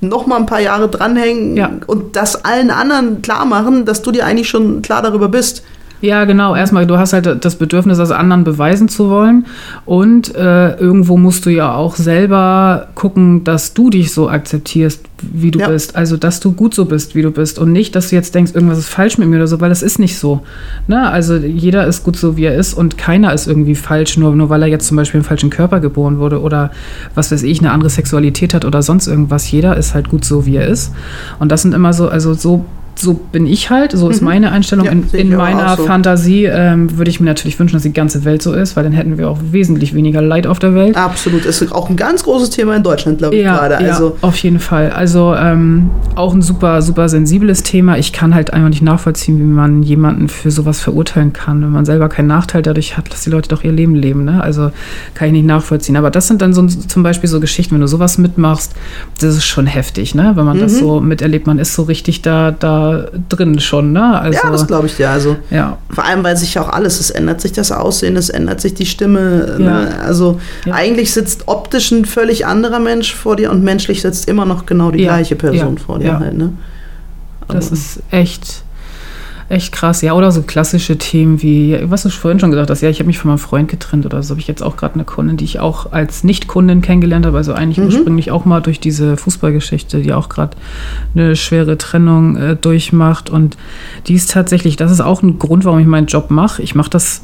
noch mal ein paar Jahre dranhängen ja. und das allen anderen klar machen, dass du dir eigentlich schon klar darüber bist. Ja, genau. Erstmal, du hast halt das Bedürfnis, das anderen beweisen zu wollen. Und äh, irgendwo musst du ja auch selber gucken, dass du dich so akzeptierst, wie du ja. bist. Also, dass du gut so bist, wie du bist. Und nicht, dass du jetzt denkst, irgendwas ist falsch mit mir oder so, weil das ist nicht so. Ne? Also, jeder ist gut so, wie er ist. Und keiner ist irgendwie falsch, nur, nur weil er jetzt zum Beispiel im falschen Körper geboren wurde oder was weiß ich, eine andere Sexualität hat oder sonst irgendwas. Jeder ist halt gut so, wie er ist. Und das sind immer so, also so so bin ich halt, so ist mhm. meine Einstellung. Ja, in, in meiner so. Fantasie ähm, würde ich mir natürlich wünschen, dass die ganze Welt so ist, weil dann hätten wir auch wesentlich weniger Leid auf der Welt. Absolut, ist auch ein ganz großes Thema in Deutschland, glaube ich, ja, gerade. Ja, also. auf jeden Fall. Also ähm, auch ein super, super sensibles Thema. Ich kann halt einfach nicht nachvollziehen, wie man jemanden für sowas verurteilen kann, wenn man selber keinen Nachteil dadurch hat, dass die Leute doch ihr Leben leben. Ne? Also kann ich nicht nachvollziehen. Aber das sind dann so zum Beispiel so Geschichten, wenn du sowas mitmachst, das ist schon heftig, ne? wenn man mhm. das so miterlebt. Man ist so richtig da, da da drin schon, ne? Also, ja, das glaube ich dir. Also ja. vor allem, weil sich ja auch alles, es ändert sich das Aussehen, es ändert sich die Stimme. Ja. Ne? Also Ja. eigentlich sitzt optisch ein völlig anderer Mensch vor dir und menschlich sitzt immer noch genau die gleiche Person vor dir halt. Ne? Das Aber- ist echt, echt krass. Ja, oder so klassische Themen wie, was du vorhin schon gesagt hast, ja, ich habe mich von meinem Freund getrennt oder so. Habe ich jetzt auch gerade eine Kundin, die ich auch als Nicht-Kundin kennengelernt habe, also eigentlich Mhm. ursprünglich auch mal durch diese Fußballgeschichte, die auch gerade eine schwere Trennung äh, durchmacht. Und die ist tatsächlich, das ist auch ein Grund, warum ich meinen Job mache. Ich mache das.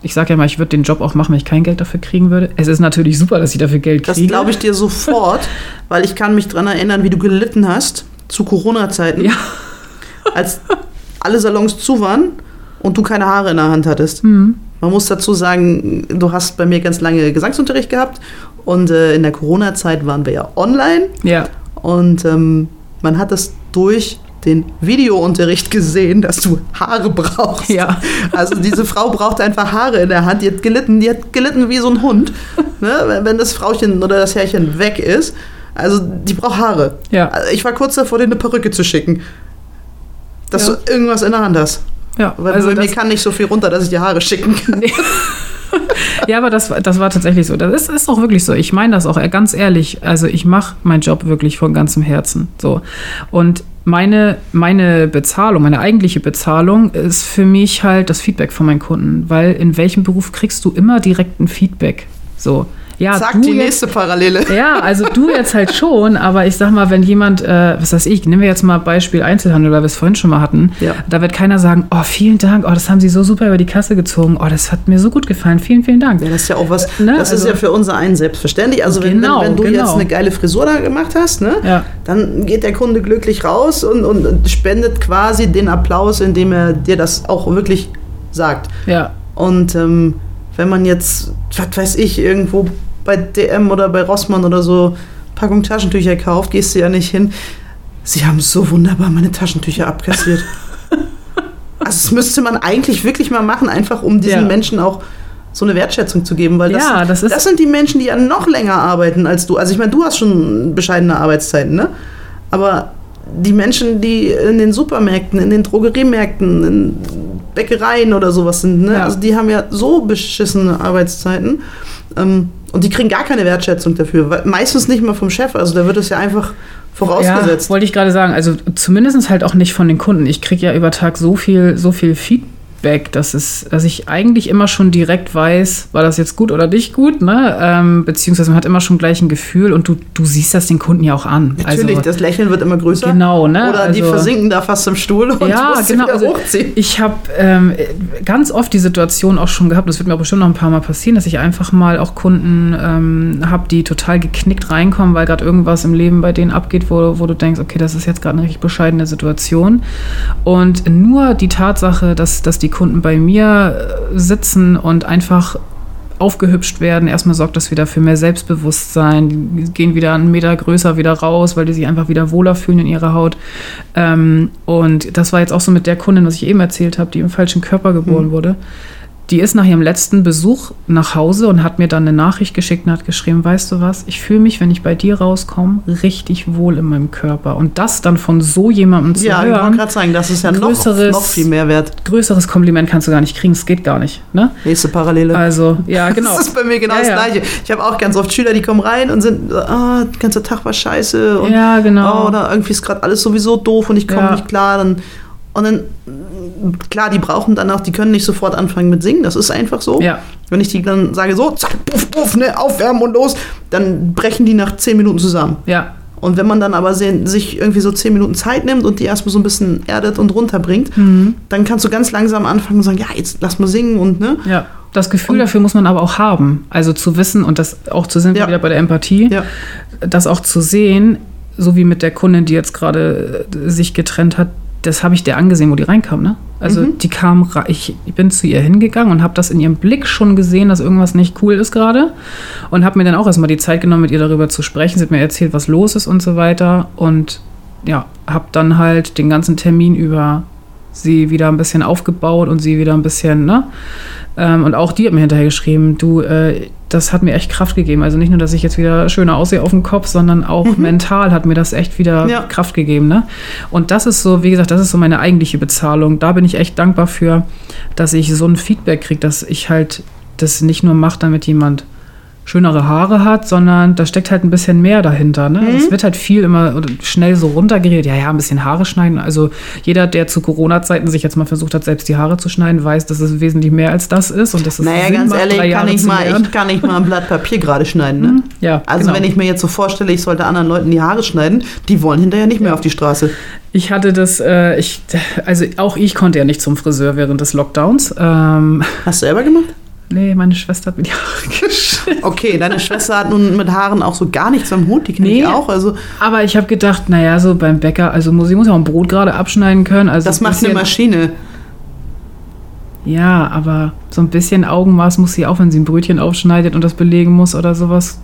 Ich sage ja mal, ich würde den Job auch machen, wenn ich kein Geld dafür kriegen würde. Es ist natürlich super, dass ich dafür Geld Das kriege. glaube ich dir sofort, weil ich kann mich dran erinnern, wie du gelitten hast zu Corona-Zeiten, Ja. als alle Salons zu waren und du keine Haare in der Hand hattest. Mhm. Man muss dazu sagen, du hast bei mir ganz lange Gesangsunterricht gehabt und äh, in der Corona-Zeit waren wir ja online Ja. und ähm, man hat es durch den Videounterricht gesehen, dass du Haare brauchst. Ja. Also diese Frau braucht einfach Haare in der Hand. Die hat gelitten, die hat gelitten wie so ein Hund, ne? wenn- wenn das Frauchen oder das Herrchen weg ist. Also die braucht Haare. Ja. Also Ich war kurz davor, dir eine Perücke zu schicken. Dass Ja. du irgendwas in der Hand hast. Ja, Weil also mir kann nicht so viel runter, dass ich dir Haare schicken kann. Ja, aber das, war- das war tatsächlich so. Das ist, ist auch wirklich so. Ich meine das auch ganz ehrlich. Also ich mache meinen Job wirklich von ganzem Herzen. So. Und meine, meine Bezahlung, meine eigentliche Bezahlung ist für mich halt das Feedback von meinen Kunden. Weil in welchem Beruf kriegst du immer direkt ein Feedback? So. Ja, Zack, du die jetzt- nächste Parallele. ja, also du jetzt halt schon, aber ich sag mal, wenn jemand, äh, was weiß ich, nehmen wir jetzt mal Beispiel Einzelhandel, weil wir es vorhin schon mal hatten, Ja. da wird keiner sagen, oh, vielen Dank, oh, das haben Sie so super über die Kasse gezogen, oh, das hat mir so gut gefallen, vielen, vielen Dank. Ja, das ist ja auch was, Ne, das ist also- ja für unser einen selbstverständlich. Also wenn, Genau, wenn, wenn du genau. jetzt eine geile Frisur da gemacht hast, ne, Ja. dann geht der Kunde glücklich raus und, und spendet quasi den Applaus, indem er dir das auch wirklich sagt. Ja, Und ähm, wenn man jetzt, was weiß ich, irgendwo bei DM oder bei Rossmann oder so Packung Taschentücher kauft, gehst du ja nicht hin. Sie haben so wunderbar meine Taschentücher abkassiert. also das müsste man eigentlich wirklich mal machen, einfach um diesen Ja. Menschen auch so eine Wertschätzung zu geben, weil das, Ja, das ist- das sind die Menschen, die ja noch länger arbeiten als du. Also ich meine, du hast schon bescheidene Arbeitszeiten, ne? Aber die Menschen, die in den Supermärkten, in den Drogeriemärkten, in Bäckereien oder sowas sind, ne? Ja. Also die haben ja so beschissene Arbeitszeiten. Ähm, und die kriegen gar keine Wertschätzung dafür. Meistens nicht mal vom Chef. Also da wird es ja einfach vorausgesetzt. Ja, wollte ich gerade sagen. Also zumindest halt auch nicht von den Kunden. Ich kriege ja über Tag so viel, so viel Feedback, dass, es, dass ich eigentlich immer schon direkt weiß, war das jetzt gut oder nicht gut, ne? Ähm, beziehungsweise man hat immer schon gleich ein Gefühl und du, du siehst das den Kunden ja auch an. Natürlich, also, das Lächeln wird immer größer. Genau, ne? Oder die Also- versinken da fast im Stuhl und ja, musst genau. wieder Also hochziehen. ich habe ähm, ganz oft die Situation auch schon gehabt, das wird mir auch bestimmt noch ein paar Mal passieren, dass ich einfach mal auch Kunden ähm, habe, die total geknickt reinkommen, weil gerade irgendwas im Leben bei denen abgeht, wo, wo du denkst, okay, das ist jetzt gerade eine richtig bescheidene Situation. Und nur die Tatsache, dass, dass die Kunden bei mir äh, sitzen und einfach aufgehübscht werden. Erstmal sorgt das wieder für mehr Selbstbewusstsein. Die gehen wieder einen Meter größer wieder raus, weil die sich einfach wieder wohler fühlen in ihrer Haut. Ähm, und das war jetzt auch so mit der Kundin, was ich eben erzählt habe, die im falschen Körper geboren Mhm. wurde. Die ist nach ihrem letzten Besuch nach Hause und hat mir dann eine Nachricht geschickt und hat geschrieben, weißt du was, ich fühle mich, wenn ich bei dir rauskomme, richtig wohl in meinem Körper. Und das dann von so jemandem zu Ja, ich wollte hören, gerade sagen, das ist ja noch, größeres- noch viel mehr wert. größeres Kompliment kannst du gar nicht kriegen, es geht gar nicht. Ne? Nächste Parallele. Also, ja, genau. Das ist bei mir genau Ja, das ja. Gleiche. Ich habe auch ganz oft Schüler, die kommen rein und sind, ah, der ganze Tag war scheiße und Ja, genau. oh, oder irgendwie ist gerade alles sowieso doof und ich komme Ja. nicht klar. Dann, und dann, klar, die brauchen dann auch, die können nicht sofort anfangen mit Singen, das ist einfach so. Ja. Wenn ich die dann sage, so, zack, puff, puff, ne, aufwärmen und los, dann brechen die nach zehn Minuten zusammen. Ja, Und wenn man dann aber sehen, sich irgendwie so zehn Minuten Zeit nimmt und die erstmal so ein bisschen erdet und runterbringt, Mhm. dann kannst du ganz langsam anfangen und sagen, ja, jetzt lass mal singen und ne. ja. Das Gefühl Und- dafür muss man aber auch haben. Also zu wissen und das auch zu sehen, Ja. wieder bei der Empathie, Ja. das auch zu sehen, so wie mit der Kundin, die jetzt gerade sich getrennt hat, das habe ich der angesehen, wo die reinkam, ne? Also Mhm. die kam, ich bin zu ihr hingegangen und habe das in ihrem Blick schon gesehen, dass irgendwas nicht cool ist gerade und habe mir dann auch erstmal die Zeit genommen, mit ihr darüber zu sprechen. Sie hat mir erzählt, was los ist und so weiter und ja, habe dann halt den ganzen Termin über sie wieder ein bisschen aufgebaut und sie wieder ein bisschen, ne? Ähm, und auch die hat mir hinterher geschrieben, du, äh, das hat mir echt Kraft gegeben. Also nicht nur, dass ich jetzt wieder schöner aussehe auf dem Kopf, sondern auch mhm. mental hat mir das echt wieder ja. Kraft gegeben. Ne? Und das ist so, wie gesagt, das ist so meine eigentliche Bezahlung. Da bin ich echt dankbar für, dass ich so ein Feedback kriege, dass ich halt das nicht nur mache, damit jemand schönere Haare hat, sondern da steckt halt ein bisschen mehr dahinter. Ne? Mhm. Es wird halt viel immer schnell so runtergeredet. Ja, ja, ein bisschen Haare schneiden. Also jeder, der zu Corona-Zeiten sich jetzt mal versucht hat, selbst die Haare zu schneiden, weiß, dass es wesentlich mehr als das ist. Und das ist naja, ganz macht, ehrlich, kann ich, mal, ich kann nicht mal ein Blatt Papier gerade schneiden. Ne? Mhm. Ja, also genau. wenn ich mir jetzt so vorstelle, ich sollte anderen Leuten die Haare schneiden, die wollen hinterher nicht mehr auf die Straße. Ich hatte das, äh, ich, also auch ich konnte ja nicht zum Friseur während des Lockdowns. Ähm, Hast du selber gemacht? Nee, meine Schwester hat mir die Haare geschnitten. Okay, deine Schwester hat nun mit Haaren auch so gar nichts am Hut, die kenne nee, ich auch. Also aber ich habe gedacht, naja, so beim Bäcker, also muss, sie muss ja auch ein Brot gerade abschneiden können. Also das macht eine Maschine. Ja, aber so ein bisschen Augenmaß muss sie auch, wenn sie ein Brötchen aufschneidet und das belegen muss oder sowas.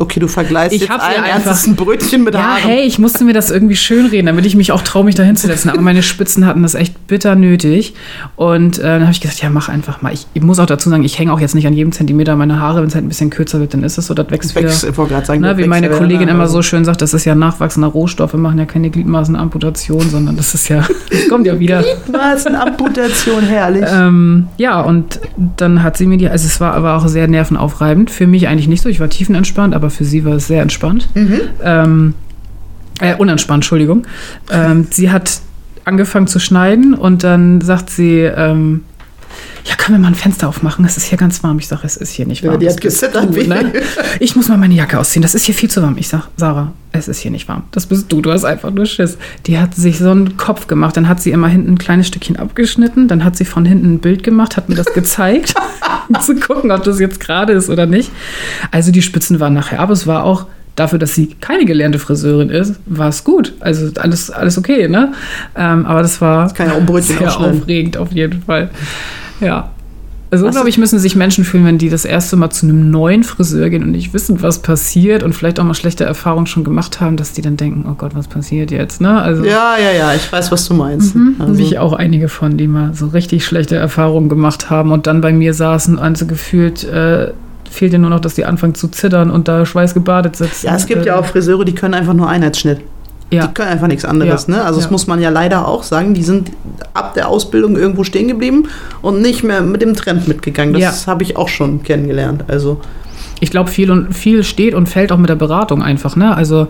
Okay, du vergleichst ich jetzt allen einfach ein Brötchen mit ja, Haaren. hey, ich musste mir das irgendwie schönreden, damit ich mich auch traue, mich da hinzusetzen. Aber meine Spitzen hatten das echt bitter nötig. Und äh, dann habe ich gesagt, ja, mach einfach mal. Ich, ich muss auch dazu sagen, ich hänge auch jetzt nicht an jedem Zentimeter meine Haare. Wenn es halt ein bisschen kürzer wird, dann ist es so, das wächst, wächst wieder. Ich sagen, ne, wie meine Kollegin immer so schön sagt, das ist ja nachwachsender Rohstoff. Wir machen ja keine Gliedmaßenamputation, sondern das ist ja, das kommt ja wieder. Gliedmaßenamputation, herrlich. ähm, ja, und dann hat sie mir die, also es war aber auch sehr nervenaufreibend. Für mich eigentlich nicht so, ich war tiefenentspannt, aber aber für sie war es sehr entspannt. Mhm. Ähm, äh, unentspannt, Entschuldigung. Ähm, sie hat angefangen zu schneiden und dann sagt sie, ähm, ja, können wir mal ein Fenster aufmachen? Es ist hier ganz warm. Ich sage, es ist hier nicht warm. Ja, die hat gesittert. Du, ne? Ich muss mal meine Jacke ausziehen. Das ist hier viel zu warm. Ich sage, Sarah, es ist hier nicht warm. Das bist du. Du hast einfach nur Schiss. Die hat sich so einen Kopf gemacht. Dann hat sie immer hinten ein kleines Stückchen abgeschnitten. Dann hat sie von hinten ein Bild gemacht, hat mir das gezeigt, um zu gucken, ob das jetzt gerade ist oder nicht. Also die Spitzen waren nachher. Aber es war auch dafür, dass sie keine gelernte Friseurin ist, war es gut. Also alles, alles okay, ne? Ähm, aber das war das sehr aufregend auf jeden Fall. Ja. Also, glaube ich, müssen sich Menschen fühlen, wenn die das erste Mal zu einem neuen Friseur gehen und nicht wissen, was passiert und vielleicht auch mal schlechte Erfahrungen schon gemacht haben, dass die dann denken, oh Gott, was passiert jetzt? Ne? Also, ja, ja, ja, ich weiß, was du meinst. Mhm, also. Ich auch einige von, die mal so richtig schlechte Erfahrungen gemacht haben und dann bei mir saßen, also gefühlt äh, fehlt dir nur noch, dass die anfangen zu zittern und da schweißgebadet sitzen. Ja, es gibt ja auch Friseure, die können einfach nur Einheitsschnitt. Ja. Die können einfach nichts anderes. Ja. Ne? Also, das ja. muss man ja leider auch sagen. Die sind ab der Ausbildung irgendwo stehen geblieben und nicht mehr mit dem Trend mitgegangen. Das habe ich auch schon kennengelernt. Also. Ich glaube, viel und viel steht und fällt auch mit der Beratung einfach. Ne? Also,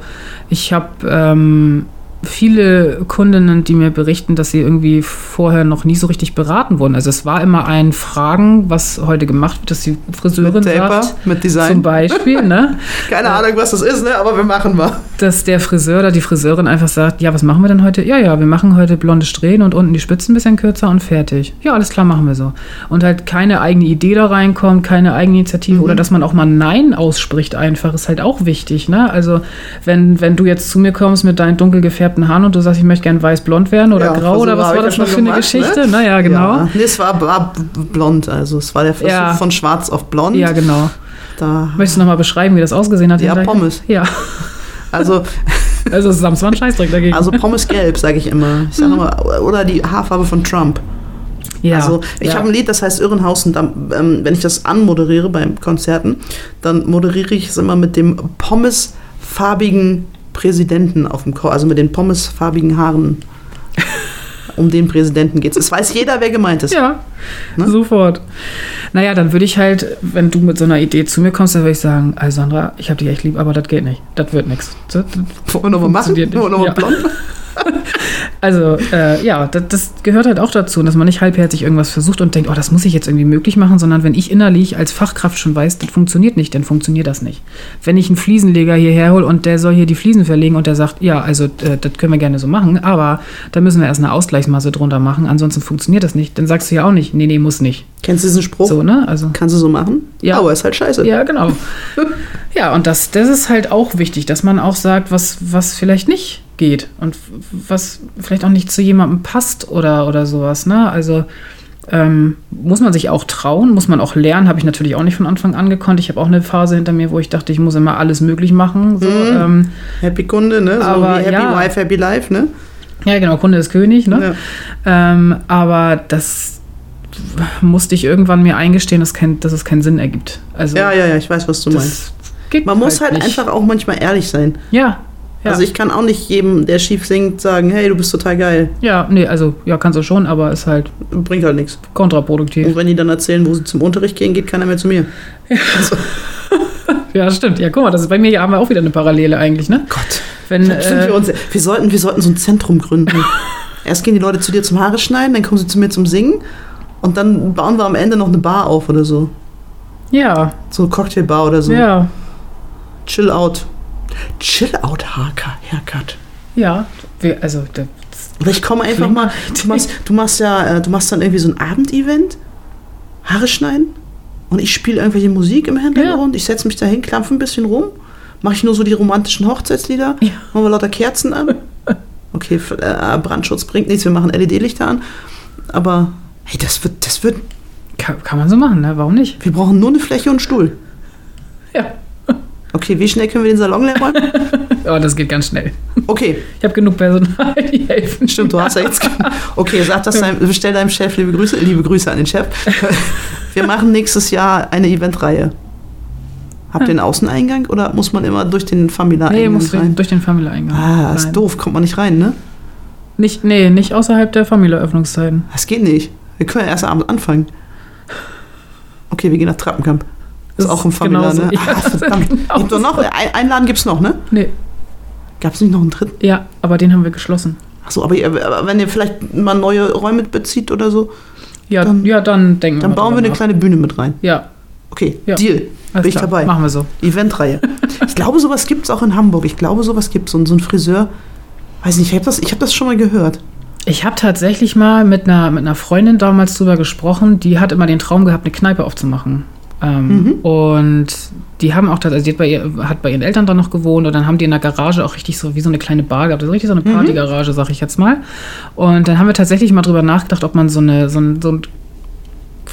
ich habe. Ähm viele Kundinnen, die mir berichten, dass sie irgendwie vorher noch nie so richtig beraten wurden. Also es war immer ein Fragen, was heute gemacht wird, dass die Friseurin mit Taper, sagt, mit Design. zum Beispiel, ne? Keine Ahnung, was das ist, ne? Aber wir machen mal. Dass der Friseur oder die Friseurin einfach sagt, ja, was machen wir denn heute? Ja, ja, wir machen heute blonde Strähnen und unten die Spitzen ein bisschen kürzer und fertig. Ja, alles klar, machen wir so. Und halt keine eigene Idee da reinkommt, keine eigene Initiative mhm. oder dass man auch mal Nein ausspricht einfach, ist halt auch wichtig, ne? Also wenn, wenn du jetzt zu mir kommst mit deinen dunkel gefärbten gefärbten Haaren und du sagst, ich möchte gerne weiß-blond werden oder ja, grau oder was war das noch für eine Geschichte? Ne? Naja, genau. Ja. Nee, es war, war, blond, also es war der Versuch ja. von schwarz auf blond. Ja, genau. Da Möchtest du nochmal beschreiben, wie das ausgesehen hat? Ja, Pommes. Ja. Also, also Sams war ein Scheißdreck dagegen. Also Pommes gelb, sage ich immer. Ich sag mhm. immer. Oder die Haarfarbe von Trump. Ja, also ich ja. habe ein Lied, das heißt Irrenhaus und dann, ähm, wenn ich das anmoderiere bei Konzerten, dann moderiere ich es immer mit dem pommesfarbigen Präsidenten auf dem Kopf, also mit den pommesfarbigen Haaren. um den Präsidenten geht es. Es weiß jeder, wer gemeint ist. Ja, ne? sofort. Naja, dann würde ich halt, wenn du mit so einer Idee zu mir kommst, dann würde ich sagen, Alessandra, ich habe dich echt lieb, aber das geht nicht. Das wird nichts. Wollen wir nochmal machen? Wollen wir nochmal ja. blond? Also, äh, ja, das, das, gehört halt auch dazu, dass man nicht halbherzig irgendwas versucht und denkt, oh, das muss ich jetzt irgendwie möglich machen, sondern wenn ich innerlich als Fachkraft schon weiß, das funktioniert nicht, dann funktioniert das nicht. Wenn ich einen Fliesenleger hierher hole und der soll hier die Fliesen verlegen und der sagt, ja, also äh, das können wir gerne so machen, aber da müssen wir erst eine Ausgleichsmasse drunter machen, ansonsten funktioniert das nicht, dann sagst du ja auch nicht, nee, nee, muss nicht. Kennst du diesen Spruch? So, ne? Also, Kannst du so machen? Ja. Aber ist halt scheiße. Ja, genau. ja, und das, das ist halt auch wichtig, dass man auch sagt, was, was vielleicht nicht geht und was vielleicht auch nicht zu jemandem passt oder, oder sowas. Ne? Also ähm, muss man sich auch trauen, muss man auch lernen, habe ich natürlich auch nicht von Anfang an gekonnt. Ich habe auch eine Phase hinter mir, wo ich dachte, ich muss immer alles möglich machen. So, mhm. ähm, happy Kunde, ne? So aber, wie Happy ja, Wife, Happy Life, ne? Ja, genau, Kunde ist König, ne? Ähm, aber das musste ich irgendwann mir eingestehen, dass, kein, dass es keinen Sinn ergibt. Also, Ja, ja, ja, ich weiß, was du meinst. Man muss halt nicht. einfach auch manchmal ehrlich sein. Ja. Ja. Also ich kann auch nicht jedem, der schief singt, sagen, hey, du bist total geil. ja, nee, also, ja, kannst du schon, aber ist halt Bringt halt nichts. kontraproduktiv. Und wenn die dann erzählen, wo sie zum Unterricht gehen, geht keiner mehr zu mir. Also, Ja, stimmt. Ja, guck mal, das ist bei mir, haben wir auch wieder eine Parallele eigentlich, ne? Gott. Wenn, Stimmt, äh, wir, uns, wir, sollten, wir sollten so ein Zentrum gründen. Erst gehen die Leute zu dir zum Haare schneiden, dann kommen sie zu mir zum Singen und dann bauen wir am Ende noch eine Bar auf oder so. ja, So eine Cocktailbar oder so. ja, Chill out. Chill out Haircut. ja. Wir, also, der, Oder ich komme einfach mal, du machst, du machst ja, äh, du machst dann irgendwie so ein Abendevent, Haare schneiden und ich spiele irgendwelche Musik im Hintergrund, ich setze mich dahin, klampfe ein bisschen rum, mache ich nur so die romantischen Hochzeitslieder, Ja. machen wir lauter Kerzen an. Okay, äh, Brandschutz bringt nichts, wir machen LED-Lichter an, aber hey, das wird, das wird, kann, kann man so machen, ne? Warum nicht? wir brauchen nur eine Fläche und einen Stuhl. Ja. Okay, wie schnell können wir den Salon leer räumen? Aber das geht ganz schnell. Okay, Ich habe genug Personal, die helfen. Stimmt, du hast ja jetzt. Okay, sag das deinem, bestell deinem Chef liebe Grüße, liebe Grüße an den Chef. Wir machen nächstes Jahr eine Eventreihe. Habt ihr einen Außeneingang oder muss man immer durch den Nee, Famila-Eingang muss rein? durch den Family-Eingang. Ah, ist rein. doof, kommt man nicht rein, ne? Nicht, nee, nicht außerhalb der Familie-Öffnungszeiten. Das geht nicht. Wir können ja erst abends anfangen. Okay, wir gehen nach Trappenkamp. Das ist Das auch im ist Famila, ne? ja, ah, ist verdammt. Gibt doch noch, ein, einen Laden gibt's noch, ne? Nee. Gab es nicht noch einen dritten? Ja, aber den haben wir geschlossen. Achso, aber, aber wenn ihr vielleicht mal neue Räume bezieht oder so, Ja, Dann- ja dann denken dann wir bauen wir eine nach. kleine Bühne mit rein. Ja, Okay, Ja. Deal. alles Bin ich klar. dabei. Machen wir so. Eventreihe. Ich glaube, sowas gibt es auch in Hamburg. Ich glaube, sowas gibt es. So, so ein Friseur. Weiß nicht, ich habe das, ich hab das schon mal gehört. Ich habe tatsächlich mal mit einer, mit einer Freundin damals drüber gesprochen, die hat immer den Traum gehabt, eine Kneipe aufzumachen. Ähm, Mhm. Und die haben auch, also die hat bei, ihr, hat bei ihren Eltern dann noch gewohnt und dann haben die in der Garage auch richtig so wie so eine kleine Bar gehabt, also richtig so eine Mhm. Partygarage, sag ich jetzt mal. Und dann haben wir tatsächlich mal drüber nachgedacht, ob man so eine so ein, so ein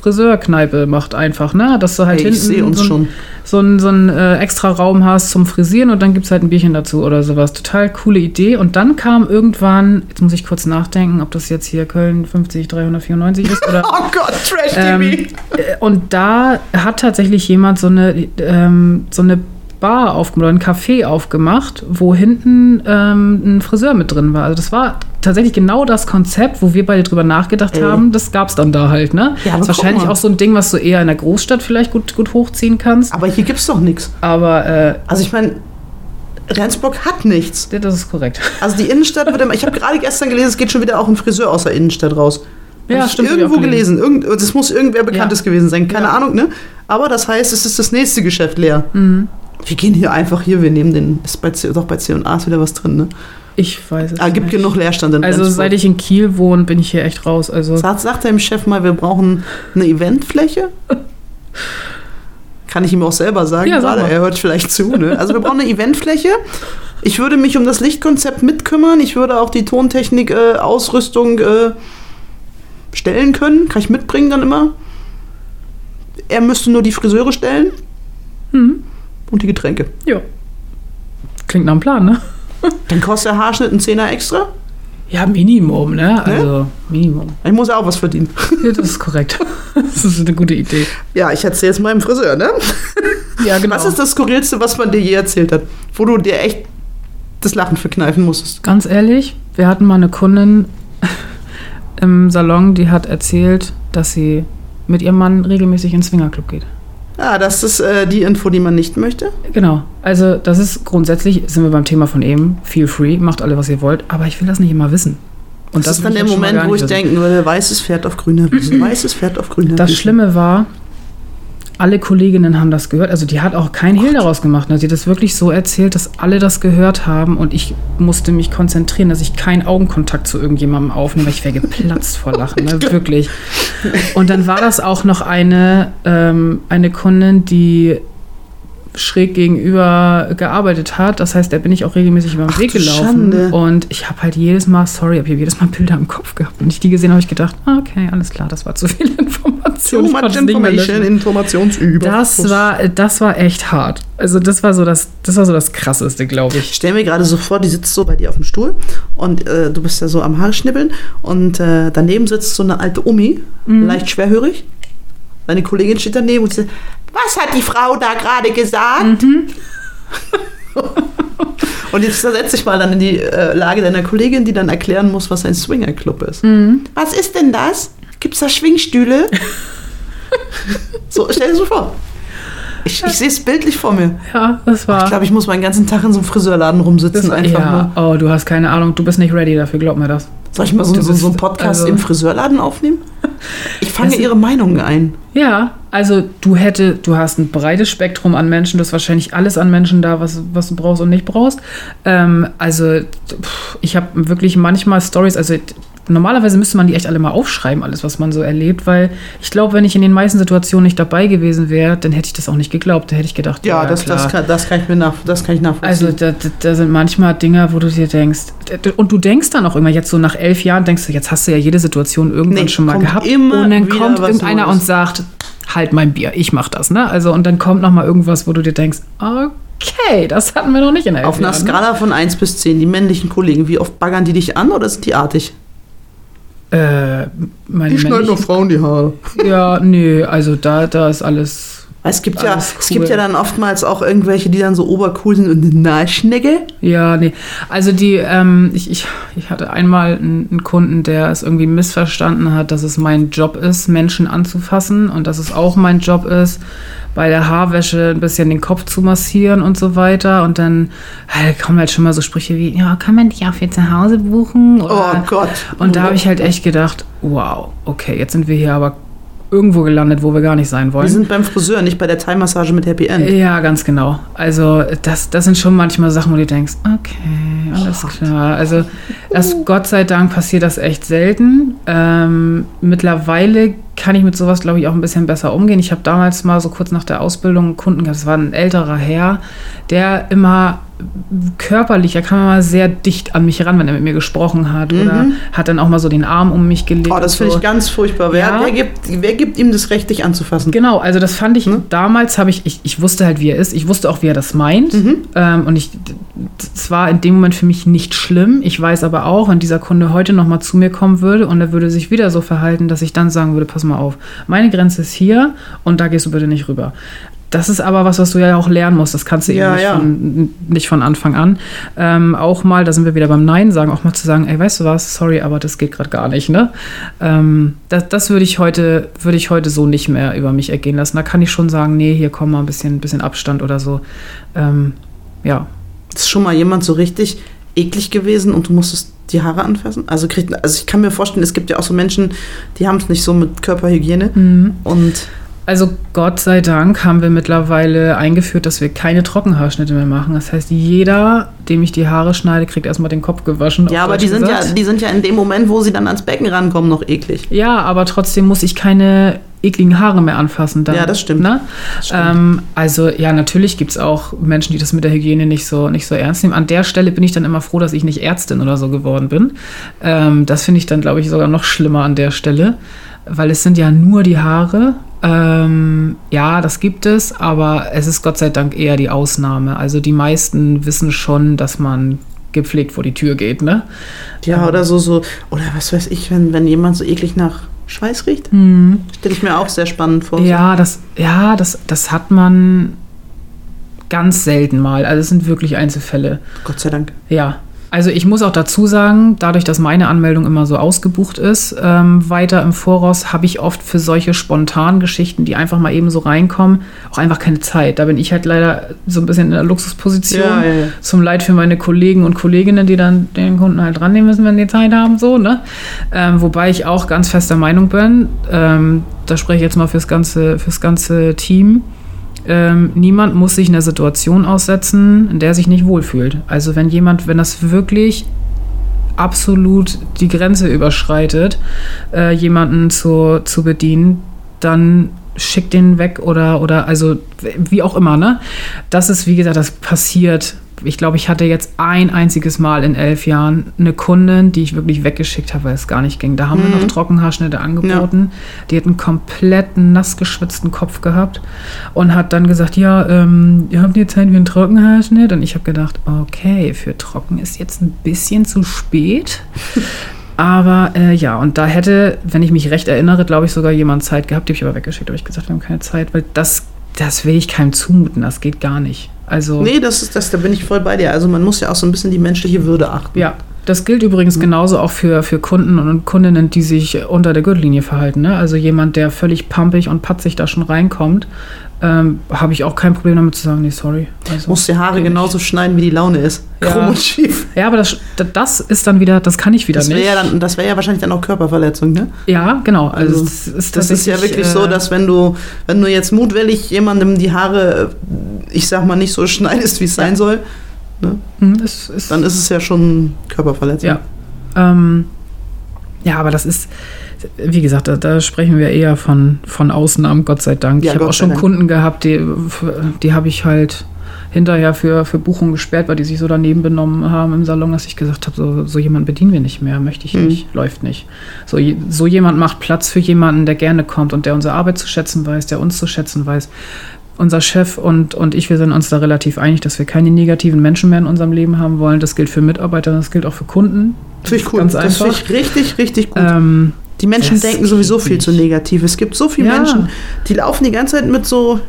Friseurkneipe macht einfach, ne? Dass du halt Hey, hinten so ein, so einen so einen, äh, extra Raum hast zum Frisieren und dann gibt es halt ein Bierchen dazu oder sowas. Total coole Idee. Und dann kam irgendwann, jetzt muss ich kurz nachdenken, ob das jetzt hier Köln 50 394 ist oder. Oh Gott, Trash ähm, TV. äh, und da hat tatsächlich jemand so eine, ähm, so eine Bar aufgemacht, ein Café aufgemacht, wo hinten ähm, ein Friseur mit drin war. Also das war tatsächlich genau das Konzept, wo wir beide drüber nachgedacht Ey. haben. Das gab es dann da halt, ne? Ja, aber ist wahrscheinlich auch so ein Ding, was du eher in der Großstadt vielleicht gut, gut hochziehen kannst. Aber hier gibt es doch nichts. Aber äh, Also ich meine, Rendsburg hat nichts. das ist korrekt. Also die Innenstadt wird immer. Ich habe gerade gestern gelesen, es geht schon wieder auch ein Friseur aus der Innenstadt raus. Ja, Hab ich stimmt, Irgendwo gelesen. Irgend, das muss irgendwer Bekanntes Ja. gewesen sein. Keine Ja. Ahnung, ne? Aber das heißt, es ist das nächste Geschäft leer. Mhm. Wir gehen hier einfach hier, wir nehmen den. Ist bei C, doch bei C&A ist wieder was drin, ne? Ich weiß es Ah, gibt nicht. genug Leerstand in Also Rendsburg. seit ich in Kiel wohne, bin ich hier echt raus. Also Sag, sag deinem Chef mal, wir brauchen eine Eventfläche. Kann ich ihm auch selber sagen, Ja, sag gerade er hört vielleicht zu. Ne? Also wir brauchen eine Eventfläche. Ich würde mich um das Lichtkonzept mitkümmern. Ich würde auch die Tontechnik, äh, Ausrüstung äh, stellen können. Kann ich mitbringen dann immer. Er müsste nur die Friseure stellen hm, und die Getränke. ja. Klingt nach einem Plan, ne? Dann kostet der Haarschnitt einen Zehner extra. Ja, Minimum, ne? Also Minimum. Ich muss ja auch was verdienen. Ja, das ist korrekt. Das ist eine gute Idee. Ja, ich erzähle es meinem Friseur, ne? Ja, genau. Was ist das Skurrilste, was man dir je erzählt hat? Wo du dir echt das Lachen verkneifen musstest? Ganz ehrlich, wir hatten mal eine Kundin im Salon, die hat erzählt, dass sie mit ihrem Mann regelmäßig ins Swingerclub geht. Ah, das ist äh, die Info, die man nicht möchte. Genau. Also, das ist grundsätzlich, sind wir beim Thema von eben, feel free, macht alle, was ihr wollt, aber ich will das nicht immer wissen. Und das, ist will dann der mal Moment, wo ich wissen. denken würde, weißes Pferd auf grüner Wiese, weißes Pferd auf grüner Das Wiese. Schlimme war, alle Kolleginnen haben das gehört. Also die hat auch kein Hehl daraus gemacht. ne? Sie hat das wirklich so erzählt, dass alle das gehört haben und ich musste mich konzentrieren, dass ich keinen Augenkontakt zu irgendjemandem aufnehme. Ich wäre geplatzt vor Lachen, ne? wirklich. Und dann war das auch noch eine, ähm, eine Kundin, die schräg gegenüber gearbeitet hat. Das heißt, da bin ich auch regelmäßig über den Ach, Weg gelaufen. Schande. Und ich habe halt jedes Mal, sorry, aber ich habe jedes Mal Bilder im Kopf gehabt. Und ich die gesehen habe, ich gedacht, ah, okay, alles klar, das war zu viel Information. Too much information. Informationsüber. Das war, das war echt hart. Also das war so das, das war so das Krasseste, glaube ich. Ich stell mir gerade so vor, die sitzt so bei dir auf dem Stuhl und äh, du bist ja so am Haare schnibbeln und äh, daneben sitzt so eine alte Omi, Mhm. leicht schwerhörig. Deine Kollegin steht daneben und sagt, was hat die Frau da gerade gesagt? Mhm. und jetzt versetz dich mal dann in die äh, Lage deiner Kollegin, die dann erklären muss, was ein Swingerclub ist. Mhm. Was ist denn das? Gibt's da Schwingstühle? so, stell dir so vor. Ich, ich sehe es bildlich vor mir. Ja, das war. Ich glaube, ich muss meinen ganzen Tag in so einem Friseurladen rumsitzen, das, einfach ja, mal. oh, du hast keine Ahnung, du bist nicht ready dafür, glaub mir das. Soll ich mal so, so, so einen Podcast also- im Friseurladen aufnehmen? Ich fange Das- ihre Meinungen ein. Ja, also du hätte, du hast ein breites Spektrum an Menschen, du hast wahrscheinlich alles an Menschen da, was, was du brauchst und nicht brauchst. Ähm, also ich habe wirklich manchmal Stories, also normalerweise müsste man die echt alle mal aufschreiben, alles, was man so erlebt, weil ich glaube, wenn ich in den meisten Situationen nicht dabei gewesen wäre, dann hätte ich das auch nicht geglaubt. Da hätte ich gedacht, Ja, ja, das, das, kann, das, kann ich mir nach, das kann ich Also nachvollziehen. da, da, da sind manchmal Dinge, wo du dir denkst, und du denkst dann auch immer, jetzt so nach elf Jahren denkst du, jetzt hast du ja jede Situation irgendwann Nee, schon mal gehabt. immer und dann kommt irgendeiner und sagt, halt mein Bier, ich mach das, ne? Also und dann kommt noch mal irgendwas, wo du dir denkst, okay, das hatten wir noch nicht in elf Auf einer ne? Skala von 1 bis 10, die männlichen Kollegen, wie oft baggern die dich an oder sind die artig? Äh, meine männlichen- Frauen die Haare. Ja, nö, also da, da ist alles. Es gibt, ja, Alles es gibt cool. ja dann oftmals auch irgendwelche, die dann so obercool sind und eine Nahschnecke. Ja, nee. Also die, ähm, ich, ich, ich hatte einmal einen, einen Kunden, der es irgendwie missverstanden hat, dass es mein Job ist, Menschen anzufassen und dass es auch mein Job ist, bei der Haarwäsche ein bisschen den Kopf zu massieren und so weiter. Und dann äh, kommen halt schon mal so Sprüche wie, ja, kann man dich auch für zu Hause buchen? Oh Oder, Gott. und da habe ich halt echt gedacht, wow, okay, jetzt sind wir hier aber irgendwo gelandet, wo wir gar nicht sein wollen. Wir sind beim Friseur, nicht bei der Thai-Massage mit Happy End. Ja, ganz genau. Also das, das sind schon manchmal Sachen, wo du denkst, okay, alles klar. Also das, Gott sei Dank passiert das echt selten. Ähm, mittlerweile kann ich mit sowas, glaube ich, auch ein bisschen besser umgehen. Ich habe damals mal so kurz nach der Ausbildung einen Kunden gehabt, das war ein älterer Herr, der immer körperlich, er kam immer sehr dicht an mich ran, wenn er mit mir gesprochen hat oder hat dann auch mal so den Arm um mich gelegt. Mhm. Oh, das finde so. ich ganz furchtbar. Wer, Ja. wer, gibt, wer gibt ihm das Recht, dich anzufassen? Genau, also das fand ich, Ne? damals habe ich, ich, ich wusste halt, wie er ist, ich wusste auch, wie er das meint. Mhm. Ähm, und ich, es war in dem Moment für mich nicht schlimm. Ich weiß aber auch, wenn dieser Kunde heute nochmal zu mir kommen würde und er würde sich wieder so verhalten, dass ich dann sagen würde, pass mal auf, meine Grenze ist hier und da gehst du bitte nicht rüber. Das ist aber was, was du ja auch lernen musst. Das kannst du Ja, eben nicht, ja. Von, nicht von Anfang an. Ähm, auch mal, da sind wir wieder beim Nein sagen, auch mal zu sagen, ey, weißt du was, sorry, aber das geht gerade gar nicht, ne? Ähm, das das würde ich heute, würde ich heute so nicht mehr über mich ergehen lassen. Da kann ich schon sagen, nee, hier komm mal ein bisschen, bisschen Abstand oder so. Ähm, ja. Ist schon mal jemand so richtig eklig gewesen und du musstest die Haare anfassen? Also, kriegt, also ich kann mir vorstellen, es gibt ja auch so Menschen, die haben es nicht so mit Körperhygiene. Und Also Gott sei Dank haben wir mittlerweile eingeführt, dass wir keine Trockenhaarschnitte mehr machen. Das heißt, jeder, dem ich die Haare schneide, kriegt erstmal den Kopf gewaschen. ja, aber die sind ja, die sind ja in dem Moment, wo sie dann ans Becken rankommen, noch eklig. Ja, aber trotzdem muss ich keine ekligen Haare mehr anfassen. Dann, Ja, das stimmt. Ne? Das stimmt. Ähm, also ja, natürlich gibt es auch Menschen, die das mit der Hygiene nicht so, nicht so ernst nehmen. An der Stelle bin ich dann immer froh, dass ich nicht Ärztin oder so geworden bin. Ähm, das finde ich dann, glaube ich, sogar noch schlimmer an der Stelle, weil es sind ja nur die Haare. Ähm, ja, das gibt es, aber es ist Gott sei Dank eher die Ausnahme. Also die meisten wissen schon, dass man gepflegt vor die Tür geht, ne? Ja, oder so, so, oder was weiß ich, wenn, wenn jemand so eklig nach Schweiß riecht. Stelle ich mir auch sehr spannend vor. Ja, das, ja, das, das hat man ganz selten mal. Also es sind wirklich Einzelfälle. Gott sei Dank. Ja. Also ich muss auch dazu sagen, dadurch, dass meine Anmeldung immer so ausgebucht ist, ähm, weiter im Voraus habe ich oft für solche spontanen Geschichten, die einfach mal eben so reinkommen, auch einfach keine Zeit. Da bin ich halt leider so ein bisschen in der Luxusposition. Ja, ja, ja. Zum Leid für meine Kollegen und Kolleginnen, die dann den Kunden halt dran nehmen müssen, wenn die Zeit haben, so, ne? Ähm, wobei ich auch ganz fester Meinung bin, ähm, da spreche ich jetzt mal fürs ganze, fürs ganze Team. Ähm, niemand muss sich einer Situation aussetzen, in der er sich nicht wohlfühlt. Also wenn jemand, wenn das wirklich absolut die Grenze überschreitet, äh, jemanden zu, zu bedienen, dann schick den weg oder, oder also wie auch immer, ne? Das ist, wie gesagt, das passiert. Ich glaube, ich hatte jetzt ein einziges Mal in elf Jahren eine Kundin, die ich wirklich weggeschickt habe, weil es gar nicht ging. Da haben wir noch Trockenhaarschnitte angeboten. Die hat einen komplett nass geschwitzten Kopf gehabt und hat dann gesagt, ja, ähm, ihr habt jetzt Zeit für einen Trockenhaarschnitt. Und ich habe gedacht, okay, für trocken ist jetzt ein bisschen zu spät. Aber äh, ja, und da hätte, wenn ich mich recht erinnere, glaube ich, sogar jemand Zeit gehabt, die habe ich aber weggeschickt, habe ich gesagt, wir haben keine Zeit, weil das, das will ich keinem zumuten, das geht gar nicht. Also, Nee, das ist das, da bin ich voll bei dir. Also man muss ja auch so ein bisschen die menschliche Würde achten. ja, das gilt übrigens genauso auch für, für Kunden und Kundinnen, die sich unter der Gürtellinie verhalten. Ne? Also jemand, der völlig pampig und patzig da schon reinkommt, ähm, habe ich auch kein Problem damit zu sagen, nee, sorry. Also, Muss die Haare genauso schneiden, wie die Laune ist. Ja. Krumm und schief. Ja, aber das, das ist dann wieder, das kann ich wieder Das wäre nicht. ja, dann- das wär ja wahrscheinlich dann auch Körperverletzung, ne? ja, genau. Also, Also, es ist, Das ist ja wirklich so, äh, dass wenn du, wenn du jetzt mutwillig jemandem die Haare, äh, ich sag mal, nicht so schneidest, wie es sein soll, hm, es ist, dann ist es ja schon Körperverletzung. Ja. Ähm, ja, aber das ist, wie gesagt, da, da sprechen wir eher von, von Ausnahmen, Gott sei Dank. Ja, ich habe auch schon Dank. Kunden gehabt, die, die habe ich halt hinterher für, für Buchungen gesperrt, weil die sich so daneben benommen haben im Salon, dass ich gesagt habe, so, so jemand bedienen wir nicht mehr, möchte ich Mhm. nicht, läuft nicht. So, so jemand macht Platz für jemanden, der gerne kommt und der unsere Arbeit zu schätzen weiß, der uns zu schätzen weiß. Unser Chef und, und ich, wir sind uns da relativ einig, dass wir keine negativen Menschen mehr in unserem Leben haben wollen. Das gilt für Mitarbeiter, das gilt auch für Kunden. Finde ich cool. Ganz das finde ich richtig, richtig gut. Ähm, die Menschen das denken sowieso viel zu nicht. negativ. Es gibt so viele Ja. Menschen, die laufen die ganze Zeit mit so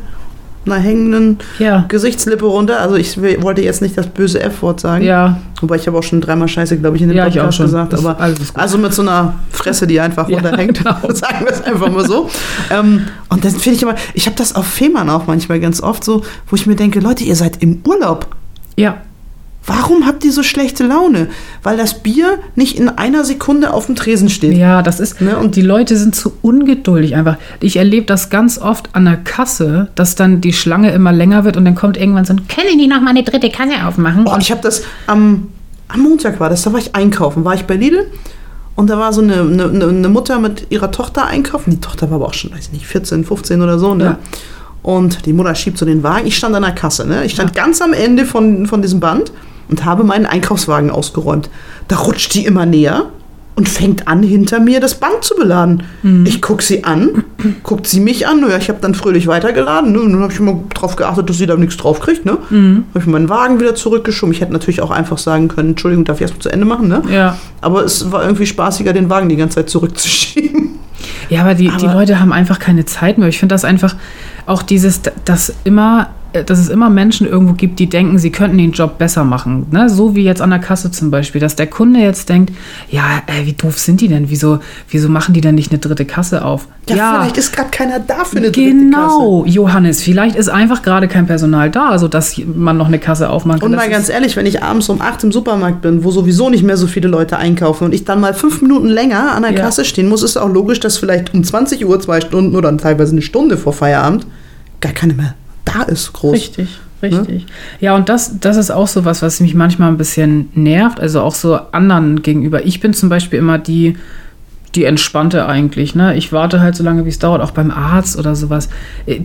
einer hängenden ja, Gesichtslippe runter. Also ich wollte jetzt nicht das böse F-Wort sagen. ja, Wobei ich habe auch schon dreimal Scheiße, glaube ich, in dem ja, Podcast schon. gesagt. Das- Aber. Also mit so einer Fresse, die einfach Ja, runterhängt. genau. Sagen wir es einfach mal so. Ähm, und dann finde ich immer, ich habe das auf Fehmarn auch manchmal ganz oft so, wo ich mir denke, Leute, ihr seid im Urlaub. ja, Warum habt ihr so schlechte Laune? Weil das Bier nicht in einer Sekunde auf dem Tresen steht. ja, das ist. Ne, und Und die Leute sind zu ungeduldig einfach. Ich erlebe das ganz oft an der Kasse, dass dann die Schlange immer länger wird und dann kommt irgendwann so ein, können die noch mal eine dritte Kasse aufmachen? Oh, ich habe das am, am Montag war das, da war ich einkaufen, war ich bei Lidl und da war so eine, eine, eine Mutter mit ihrer Tochter einkaufen. Die Tochter war aber auch schon, weiß ich nicht, 14, 15 oder so, ne? Ja. Und die Mutter schiebt so den Wagen. Ich stand an der Kasse, ne? Ich stand ganz am Ende von, von diesem Band und habe meinen Einkaufswagen ausgeräumt. Da rutscht die immer näher und fängt an, hinter mir das Band zu beladen. Ich gucke sie an, guckt sie mich an. Ja, ich habe dann fröhlich weitergeladen. Ne? Und dann habe ich immer darauf geachtet, dass sie da nichts drauf kriegt. Ne? Habe ich meinen Wagen wieder zurückgeschoben. Ich hätte natürlich auch einfach sagen können, Entschuldigung, darf ich erstmal zu Ende machen? Ne? Ja. Aber es war irgendwie spaßiger, den Wagen die ganze Zeit zurückzuschieben. Ja, aber die, die Aber- Leute haben einfach keine Zeit mehr. Ich finde das einfach auch dieses, dass immer, dass es immer Menschen irgendwo gibt, die denken, sie könnten den Job besser machen. Ne? So wie jetzt an der Kasse zum Beispiel, dass der Kunde jetzt denkt, ja, äh, wie doof sind die denn? Wieso, wieso machen die denn nicht eine dritte Kasse auf? Ja, vielleicht ist gerade keiner da für eine dritte Kasse. Genau, Johannes, vielleicht ist einfach gerade kein Personal da, sodass man noch eine Kasse aufmachen kann. Und mal ganz ehrlich, wenn ich abends um 8 im Supermarkt bin, wo sowieso nicht mehr so viele Leute einkaufen und ich dann mal fünf Minuten länger an der Ja. Kasse stehen muss, ist auch logisch, dass vielleicht um 20 Uhr, zwei Stunden oder teilweise eine Stunde vor Feierabend gar keine mehr da ist, groß. Richtig, richtig. Ja, und das, das ist auch so was, was mich manchmal ein bisschen nervt, also auch so anderen gegenüber. Ich bin zum Beispiel immer die, die entspannte eigentlich. Ne? Ich warte halt so lange, wie es dauert, auch beim Arzt oder sowas. Äh,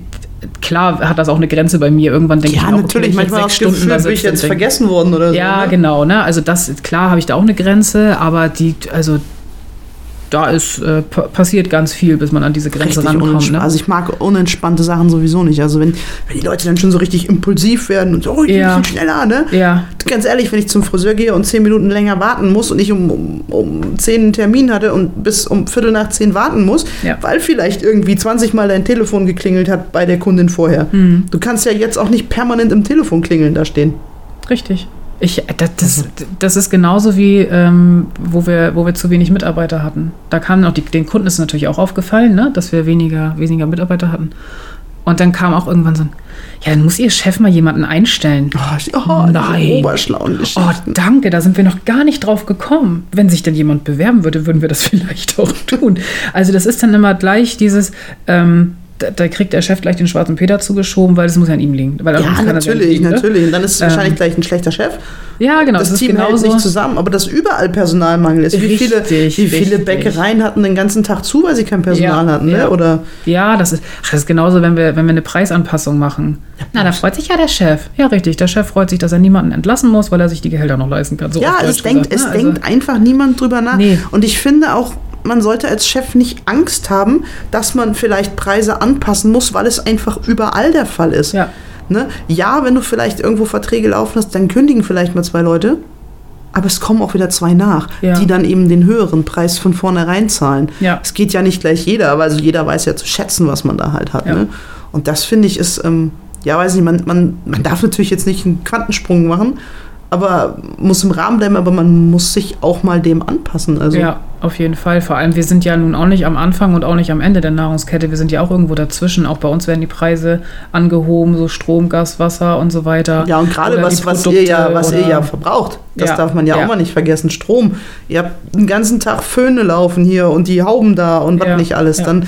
Klar hat das auch eine Grenze bei mir. Irgendwann denke ich Ja, mir, auch, natürlich, ich jetzt manchmal sechs Stunden Gefühl, bin ich jetzt vergessen worden oder Ja, so. ne? genau, ne? Also das, klar habe ich da auch eine Grenze, aber die, also da ist, äh, pa- passiert ganz viel, bis man an diese Grenze Richtig rankommt. Ne? Also ich mag unentspannte Sachen sowieso nicht. Also wenn, wenn die Leute dann schon so richtig impulsiv werden und so, oh, ich bin Ja. bisschen schneller, ne? Ja, Ganz ehrlich, wenn ich zum Friseur gehe und zehn Minuten länger warten muss und ich um, um, um zehn einen Termin hatte und bis um Viertel nach zehn warten muss, Ja. weil vielleicht irgendwie 20 Mal dein Telefon geklingelt hat bei der Kundin vorher. Mhm. Du kannst ja jetzt auch nicht permanent im Telefon klingeln da stehen. Richtig. Ich, das, das, das ist genauso wie, ähm, wo, wir, wo wir zu wenig Mitarbeiter hatten. Da kam auch, die, den Kunden ist natürlich auch aufgefallen, ne, dass wir weniger, weniger Mitarbeiter hatten. Und dann kam auch irgendwann so ein, ja, dann muss Ihr Chef mal jemanden einstellen. Oh, oh Nein. Oh, danke, da sind wir noch gar nicht drauf gekommen. Wenn sich denn jemand bewerben würde, würden wir das vielleicht auch tun. Also das ist dann immer gleich dieses, ähm, da, da kriegt der Chef gleich den schwarzen Peter zugeschoben, weil das muss ja an ihm liegen. Weil Ja, das natürlich, liegen, ne? natürlich. Und dann ist es Ähm, wahrscheinlich gleich ein schlechter Chef. Ja, genau. das ist Team hält nicht zusammen, aber dass überall Personalmangel ist. Wie viele, Richtig, wie viele richtig. Bäckereien hatten den ganzen Tag zu, weil sie kein Personal Ja, hatten, ne? ja. Oder Ja, das ist, ach, das ist genauso, wenn wir, wenn wir eine Preisanpassung machen. Na, da freut sich ja der Chef. Ja, richtig. Der Chef freut sich, dass er niemanden entlassen muss, weil er sich die Gehälter noch leisten kann. So ja, es denkt, gesagt, es ne? denkt einfach niemand drüber nach. Nee. Und ich finde auch, man sollte als Chef nicht Angst haben, dass man vielleicht Preise anpassen muss, weil es einfach überall der Fall ist. Ja. Ne? ja, wenn du vielleicht irgendwo Verträge laufen hast, dann kündigen vielleicht mal zwei Leute. Aber es kommen auch wieder zwei nach, Ja. die dann eben den höheren Preis von vornherein zahlen. Ja. Es geht ja nicht gleich jeder, aber also jeder weiß ja zu schätzen, was man da halt hat. Ja. Ne? Und das finde ich ist, ähm, ja, weiß nicht, man, man, man darf natürlich jetzt nicht einen Quantensprung machen, aber muss im Rahmen bleiben, aber man muss sich auch mal dem anpassen. Also, Ja, auf jeden Fall. Vor allem, wir sind ja nun auch nicht am Anfang und auch nicht am Ende der Nahrungskette. Wir sind ja auch irgendwo dazwischen. Auch bei uns werden die Preise angehoben, so Strom, Gas, Wasser und so weiter. Ja, und gerade was, was, ihr ja, was ihr ja verbraucht, das Ja, darf man ja, ja. auch mal nicht vergessen. Strom. Ihr habt den ganzen Tag Föhne laufen hier und die Hauben da und was Ja, nicht alles. Dann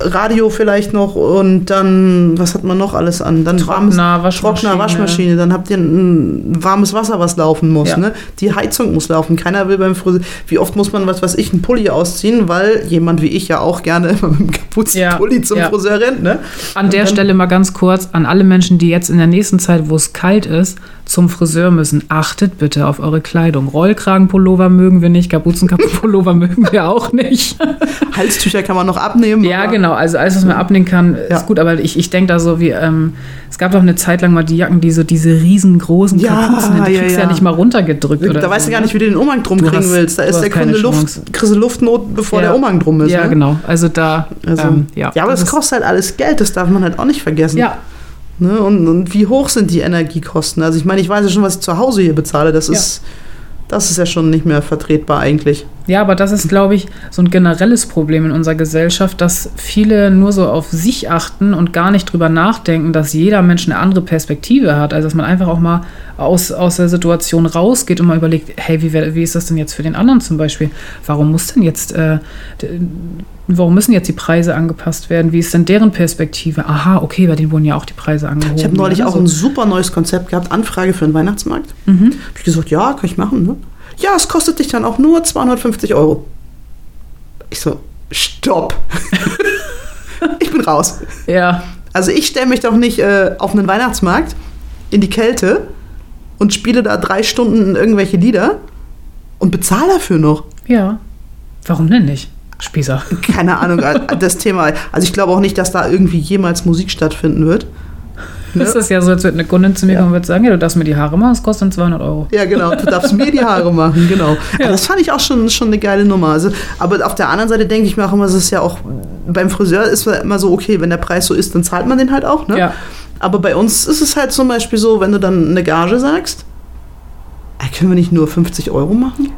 Radio vielleicht noch und dann, was hat man noch alles an? Dann warmes, Trockner, Waschmaschine. Trockner, Waschmaschine. Dann habt ihr ein warmes Wasser, was laufen muss. Ja. Ne? Die Heizung muss laufen. Keiner will beim Friseur. Wie oft muss man, was weiß ich, einen Pulli ausziehen, weil jemand wie ich ja auch gerne immer mit einem kaputten Ja, Pulli zum ja. Friseur rennt. Ne? An der Und dann- Stelle mal ganz kurz an alle Menschen, die jetzt in der nächsten Zeit, wo es kalt ist, zum Friseur müssen. Achtet bitte auf eure Kleidung. Rollkragenpullover mögen wir nicht, Kapuzenkappenpullover mögen wir auch nicht. Halstücher kann man noch abnehmen. Ja, genau. Also alles, was man abnehmen kann, Ja. ist gut. Aber ich, ich denke da so wie, ähm, es gab doch eine Zeit lang mal die Jacken, die so diese riesengroßen Ja, Kapuzen, die ja, kriegst du ja, ja. nicht mal runtergedrückt. Oder Da weißt so, du gar ne? nicht, wie du den Umhang drum Du kriegen hast- willst. Da ist der Kunde Luft, kriegst du Luftnot, bevor der Umhang drum ist. Ja, ne? genau. Also da, Also, ähm, ja. ja, aber das ist- kostet halt alles Geld, das darf man halt auch nicht vergessen. Ja, Ne? Und, und wie hoch sind die Energiekosten? Also ich meine, ich weiß ja schon, was ich zu Hause hier bezahle. Das Ja. ist, das ist ja schon nicht mehr vertretbar eigentlich. Ja, aber das ist, glaube ich, so ein generelles Problem in unserer Gesellschaft, dass viele nur so auf sich achten und gar nicht drüber nachdenken, dass jeder Mensch eine andere Perspektive hat. Also dass man einfach auch mal aus, aus der Situation rausgeht und mal überlegt, hey, wie, wie ist das denn jetzt für den anderen zum Beispiel? Warum muss denn jetzt, äh, warum müssen jetzt die Preise angepasst werden? Wie ist denn deren Perspektive? Aha, okay, bei denen wurden ja auch die Preise angehoben. Ich habe neulich ja, auch ein super neues Konzept gehabt, Anfrage für einen Weihnachtsmarkt. Mhm. Hab ich gesagt, ja, kann ich machen. Ne? Ja, es kostet dich dann auch nur 250 Euro. Ich so, stopp. ich bin raus. Ja, Also ich stelle mich doch nicht äh, auf einen Weihnachtsmarkt in die Kälte und spiele da drei Stunden irgendwelche Lieder und bezahle dafür noch. ja. Warum denn nicht? Spießer. Keine Ahnung, äh, das Thema. Also ich glaube auch nicht, dass da irgendwie jemals Musik stattfinden wird. Ne? Das ist ja so, als würde eine Kundin zu mir kommen und würde sagen, ja, du darfst mir die Haare machen, das kostet dann 200 Euro. Ja, genau. Du darfst mir die Haare machen, genau. Ja. Das fand ich auch schon, schon eine geile Nummer. Also, aber auf der anderen Seite denke ich mir auch immer, es ist ja auch beim Friseur ist es immer so, okay, wenn der Preis so ist, dann zahlt man den halt auch. Ne? Ja. Aber bei uns ist es halt zum Beispiel so, wenn du dann eine Gage sagst, äh, können wir nicht nur 50 Euro machen?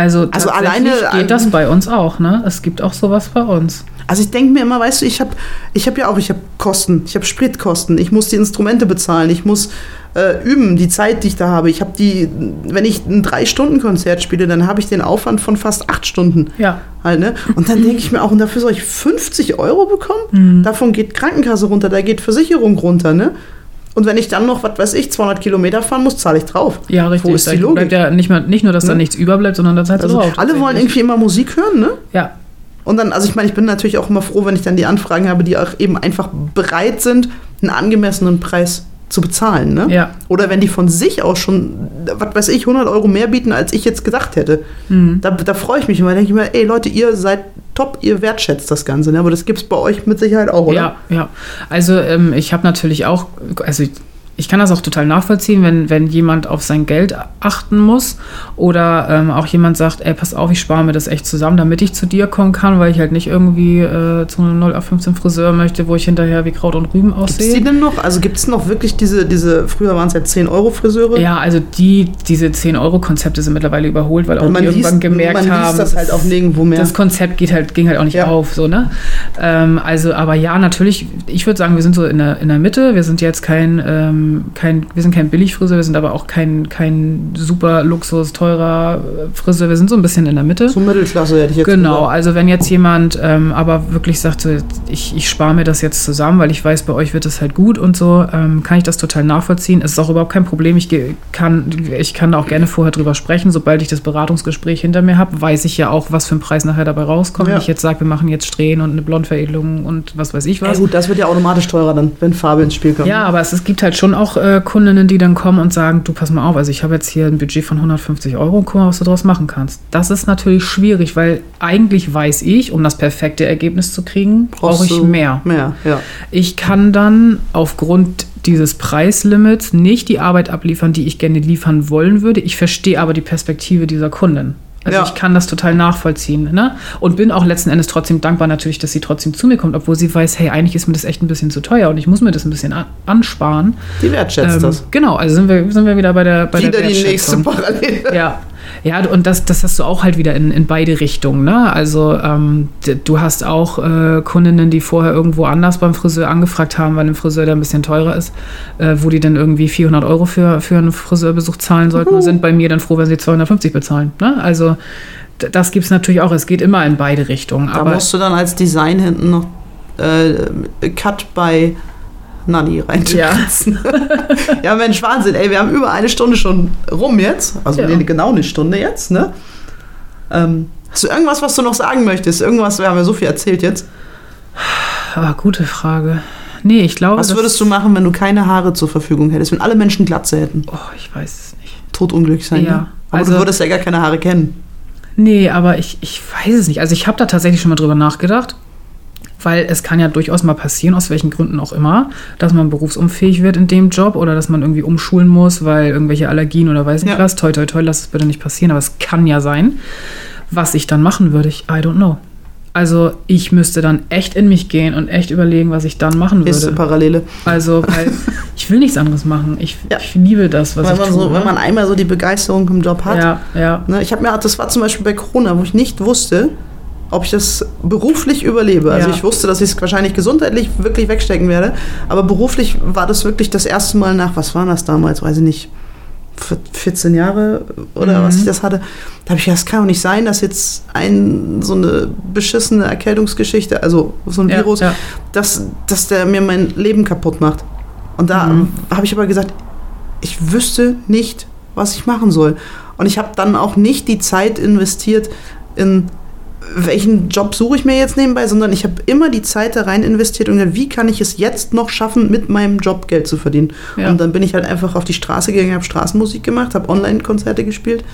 Also, Also alleine- geht das bei uns auch, ne? Es gibt auch sowas bei uns. Also ich denke mir immer, weißt du, ich habe ich hab ja auch, ich habe Kosten, ich habe Spritkosten, ich muss die Instrumente bezahlen, ich muss äh, üben, die Zeit, die ich da habe. Ich habe die, wenn ich ein Drei-Stunden-Konzert spiele, dann habe ich den Aufwand von fast acht Stunden. Ja. Halt, ne? Und dann denke ich mir auch, und dafür soll ich 50 Euro bekommen? Mhm. Davon geht Krankenkasse runter, da geht Versicherung runter, ne? Und wenn ich dann noch, was weiß ich, 200 Kilometer fahren muss, zahle ich drauf. Ja, richtig. Wo ist die Da Logik? bleibt ja nicht, mal, nicht nur, dass da Ne? nichts überbleibt, sondern da zahlst du Also drauf. alle wollen irgendwie immer Musik hören, ne? Ja, Und dann, also ich meine, ich bin natürlich auch immer froh, wenn ich dann die Anfragen habe, die auch eben einfach bereit sind, einen angemessenen Preis zu bezahlen. Ne? Ja. Oder wenn die von sich aus schon, was weiß ich, 100 Euro mehr bieten, als ich jetzt gedacht hätte. Mhm. Da, da freue ich mich immer. Da denke ich mir, ey Leute, ihr seid top, ihr wertschätzt das Ganze. Ne? Aber das gibt es bei euch mit Sicherheit auch, oder? Ja, ja. Also ähm, ich habe natürlich auch, also ich, kann das auch total nachvollziehen, wenn, wenn jemand auf sein Geld achten muss oder ähm, auch jemand sagt, ey, pass auf, ich spare mir das echt zusammen, damit ich zu dir kommen kann, weil ich halt nicht irgendwie äh, zu einem 0 auf 15 Friseur möchte, wo ich hinterher wie Kraut und Rüben Gibt es die aussehe. denn noch? Also gibt es noch wirklich diese, diese früher waren es ja 10 Euro Friseure? Ja, also die, diese 10-Euro-Konzepte sind mittlerweile überholt, weil auch Und man die irgendwann liest, gemerkt man haben, das halt auch nirgendwo mehr. das Konzept geht halt, ging halt auch nicht Ja. auf, so, ne? Ähm, also, aber ja, natürlich, ich würde sagen, wir sind so in der, in der Mitte. Wir sind jetzt kein, ähm, ähm, kein, wir sind kein Billigfriseur, wir sind aber auch kein, kein super Luxus, teurer äh, Friseur. Wir sind so ein bisschen in der Mitte. So Mittelklasse hätte ich jetzt Genau, gesagt. also wenn jetzt jemand ähm, aber wirklich sagt, so, ich, ich spare mir das jetzt zusammen, weil ich weiß, bei euch wird es halt gut und so, ähm, kann ich das total nachvollziehen. Es ist auch überhaupt kein Problem. Ich kann, ich kann da auch gerne vorher drüber sprechen. Sobald ich das Beratungsgespräch hinter mir habe, weiß ich ja auch, was für ein Preis nachher dabei rauskommt. Ja. Wenn ich jetzt sage, wir machen jetzt Strähnen und eine Blondveredelung und was weiß ich Ja, was. gut, das wird ja automatisch teurer dann, wenn Farbe ins Spiel kommt. Ja, aber es, es gibt halt schon auch äh, Kundinnen, die dann kommen und sagen, du pass mal auf, also ich habe jetzt hier ein Budget von 150 Euro und guck mal, was du daraus machen kannst. Das ist natürlich schwierig, weil eigentlich weiß ich, um das perfekte Ergebnis zu kriegen, brauche ich mehr. Mehr, ja. Ich kann dann aufgrund dieses Preislimits nicht die Arbeit abliefern, die ich gerne liefern wollen würde. Ich verstehe aber die Perspektive dieser Kundin. Also Ja. ich kann das total nachvollziehen. Ne? Und bin auch letzten Endes trotzdem dankbar natürlich, dass sie trotzdem zu mir kommt, obwohl sie weiß, hey, eigentlich ist mir das echt ein bisschen zu teuer und ich muss mir das ein bisschen an ansparen. Die wertschätzt Ähm, das. Genau, also sind wir, sind wir wieder bei der bei Wieder der die nächste. Parallele. Ja. Ja, und das, das hast du auch halt wieder in, in beide Richtungen. Ne? Also ähm, du hast auch äh, Kundinnen, die vorher irgendwo anders beim Friseur angefragt haben, weil ein Friseur, der ein bisschen teurer ist, äh, wo die dann irgendwie 400 Euro für, für einen Friseurbesuch zahlen sollten und sind bei mir dann froh, wenn sie 250 bezahlen. Ne? Also das gibt es natürlich auch. Es geht immer in beide Richtungen. Da Aber musst du dann als Design hinten noch äh, Cut bei Nanny reinschreiben. Ja. Mensch, Wahnsinn. Ey, wir haben über eine Stunde schon rum jetzt. Also Ja. nee, genau eine Stunde jetzt, ne? Ähm, hast du irgendwas, was du noch sagen möchtest? Irgendwas, wir haben ja so viel erzählt jetzt. ah, gute Frage. Nee, ich glaube. Was würdest du machen, wenn du keine Haare zur Verfügung hättest? Wenn alle Menschen Glatze hätten? Oh, ich weiß es nicht. Totunglücklich sein, Ja, ne? Aber also- du würdest ja gar keine Haare kennen. Nee, aber ich, ich weiß es nicht. Also ich habe da tatsächlich schon mal drüber nachgedacht, weil es kann ja durchaus mal passieren, aus welchen Gründen auch immer, dass man berufsunfähig wird in dem Job oder dass man irgendwie umschulen muss, weil irgendwelche Allergien oder weiß nicht Ja. was. Toi, toi, toi, lass es bitte nicht passieren, aber es kann ja sein. Was ich dann machen würde, ich, I don't know. Also ich müsste dann echt in mich gehen und echt überlegen, was ich dann machen würde. Parallele. Also, weil ich will nichts anderes machen. Ich, Ja. ich liebe das, was Weil ich man, tue. so, wenn man einmal so die Begeisterung im Job hat. ja, ja. Ne, ich habe mir, das war zum Beispiel bei Corona, wo ich nicht wusste, ob ich das beruflich überlebe. Also Ja. ich wusste, dass ich es wahrscheinlich gesundheitlich wirklich wegstecken werde, aber beruflich war das wirklich das erste Mal nach, was war das damals, weiß ich nicht, v- 14 Jahre oder Mhm. was ich das hatte. Da habe ich das kann doch nicht sein, dass jetzt ein so eine beschissene Erkältungsgeschichte, also so ein Ja, Virus, ja. Dass, dass der mir mein Leben kaputt macht. Und da Mhm. habe ich aber gesagt, ich wüsste nicht, was ich machen soll. Und ich habe dann auch nicht die Zeit investiert in welchen Job suche ich mir jetzt nebenbei, sondern ich habe immer die Zeit da rein investiert und gesagt, wie kann ich es jetzt noch schaffen, mit meinem Job Geld zu verdienen. Ja. Und dann bin ich halt einfach auf die Straße gegangen, habe Straßenmusik gemacht, habe Online-Konzerte gespielt.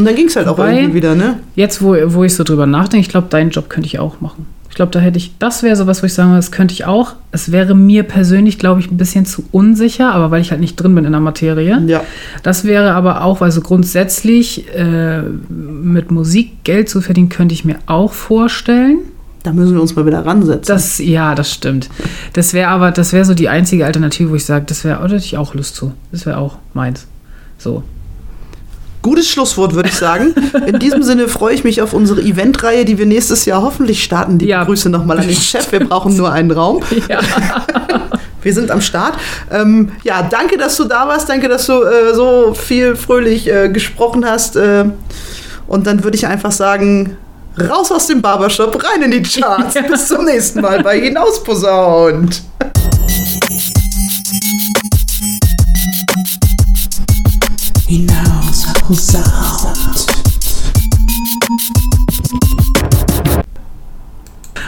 Und dann ging es halt auch Wobei- irgendwie wieder, ne? Jetzt, wo, wo ich so drüber nachdenke, ich glaube, deinen Job könnte ich auch machen. Ich glaube, da hätte ich, das wäre sowas, wo ich sagen würde, das könnte ich auch. Es wäre mir persönlich, glaube ich, ein bisschen zu unsicher, aber weil ich halt nicht drin bin in der Materie. Ja. Das wäre aber auch, also grundsätzlich äh, mit Musik Geld zu verdienen, könnte ich mir auch vorstellen. Da müssen wir uns mal wieder ransetzen. Das, ja, das stimmt. Das wäre aber, das wäre so die einzige Alternative, wo ich sage, das wäre, da hätte ich auch Lust zu. Das wäre auch meins. So. Gutes Schlusswort, würde ich sagen. In diesem Sinne freue ich mich auf unsere Eventreihe, die wir nächstes Jahr hoffentlich starten. Die Ja. Grüße nochmal an den Chef. Wir brauchen nur einen Raum. Ja. Wir sind am Start. Ähm, ja, danke, dass du da warst. Danke, dass du äh, so viel fröhlich äh, gesprochen hast. Äh, und dann würde ich einfach sagen, raus aus dem Barbershop, rein in die Charts. Ja. Bis zum nächsten Mal bei Hinausposaunt. Sound.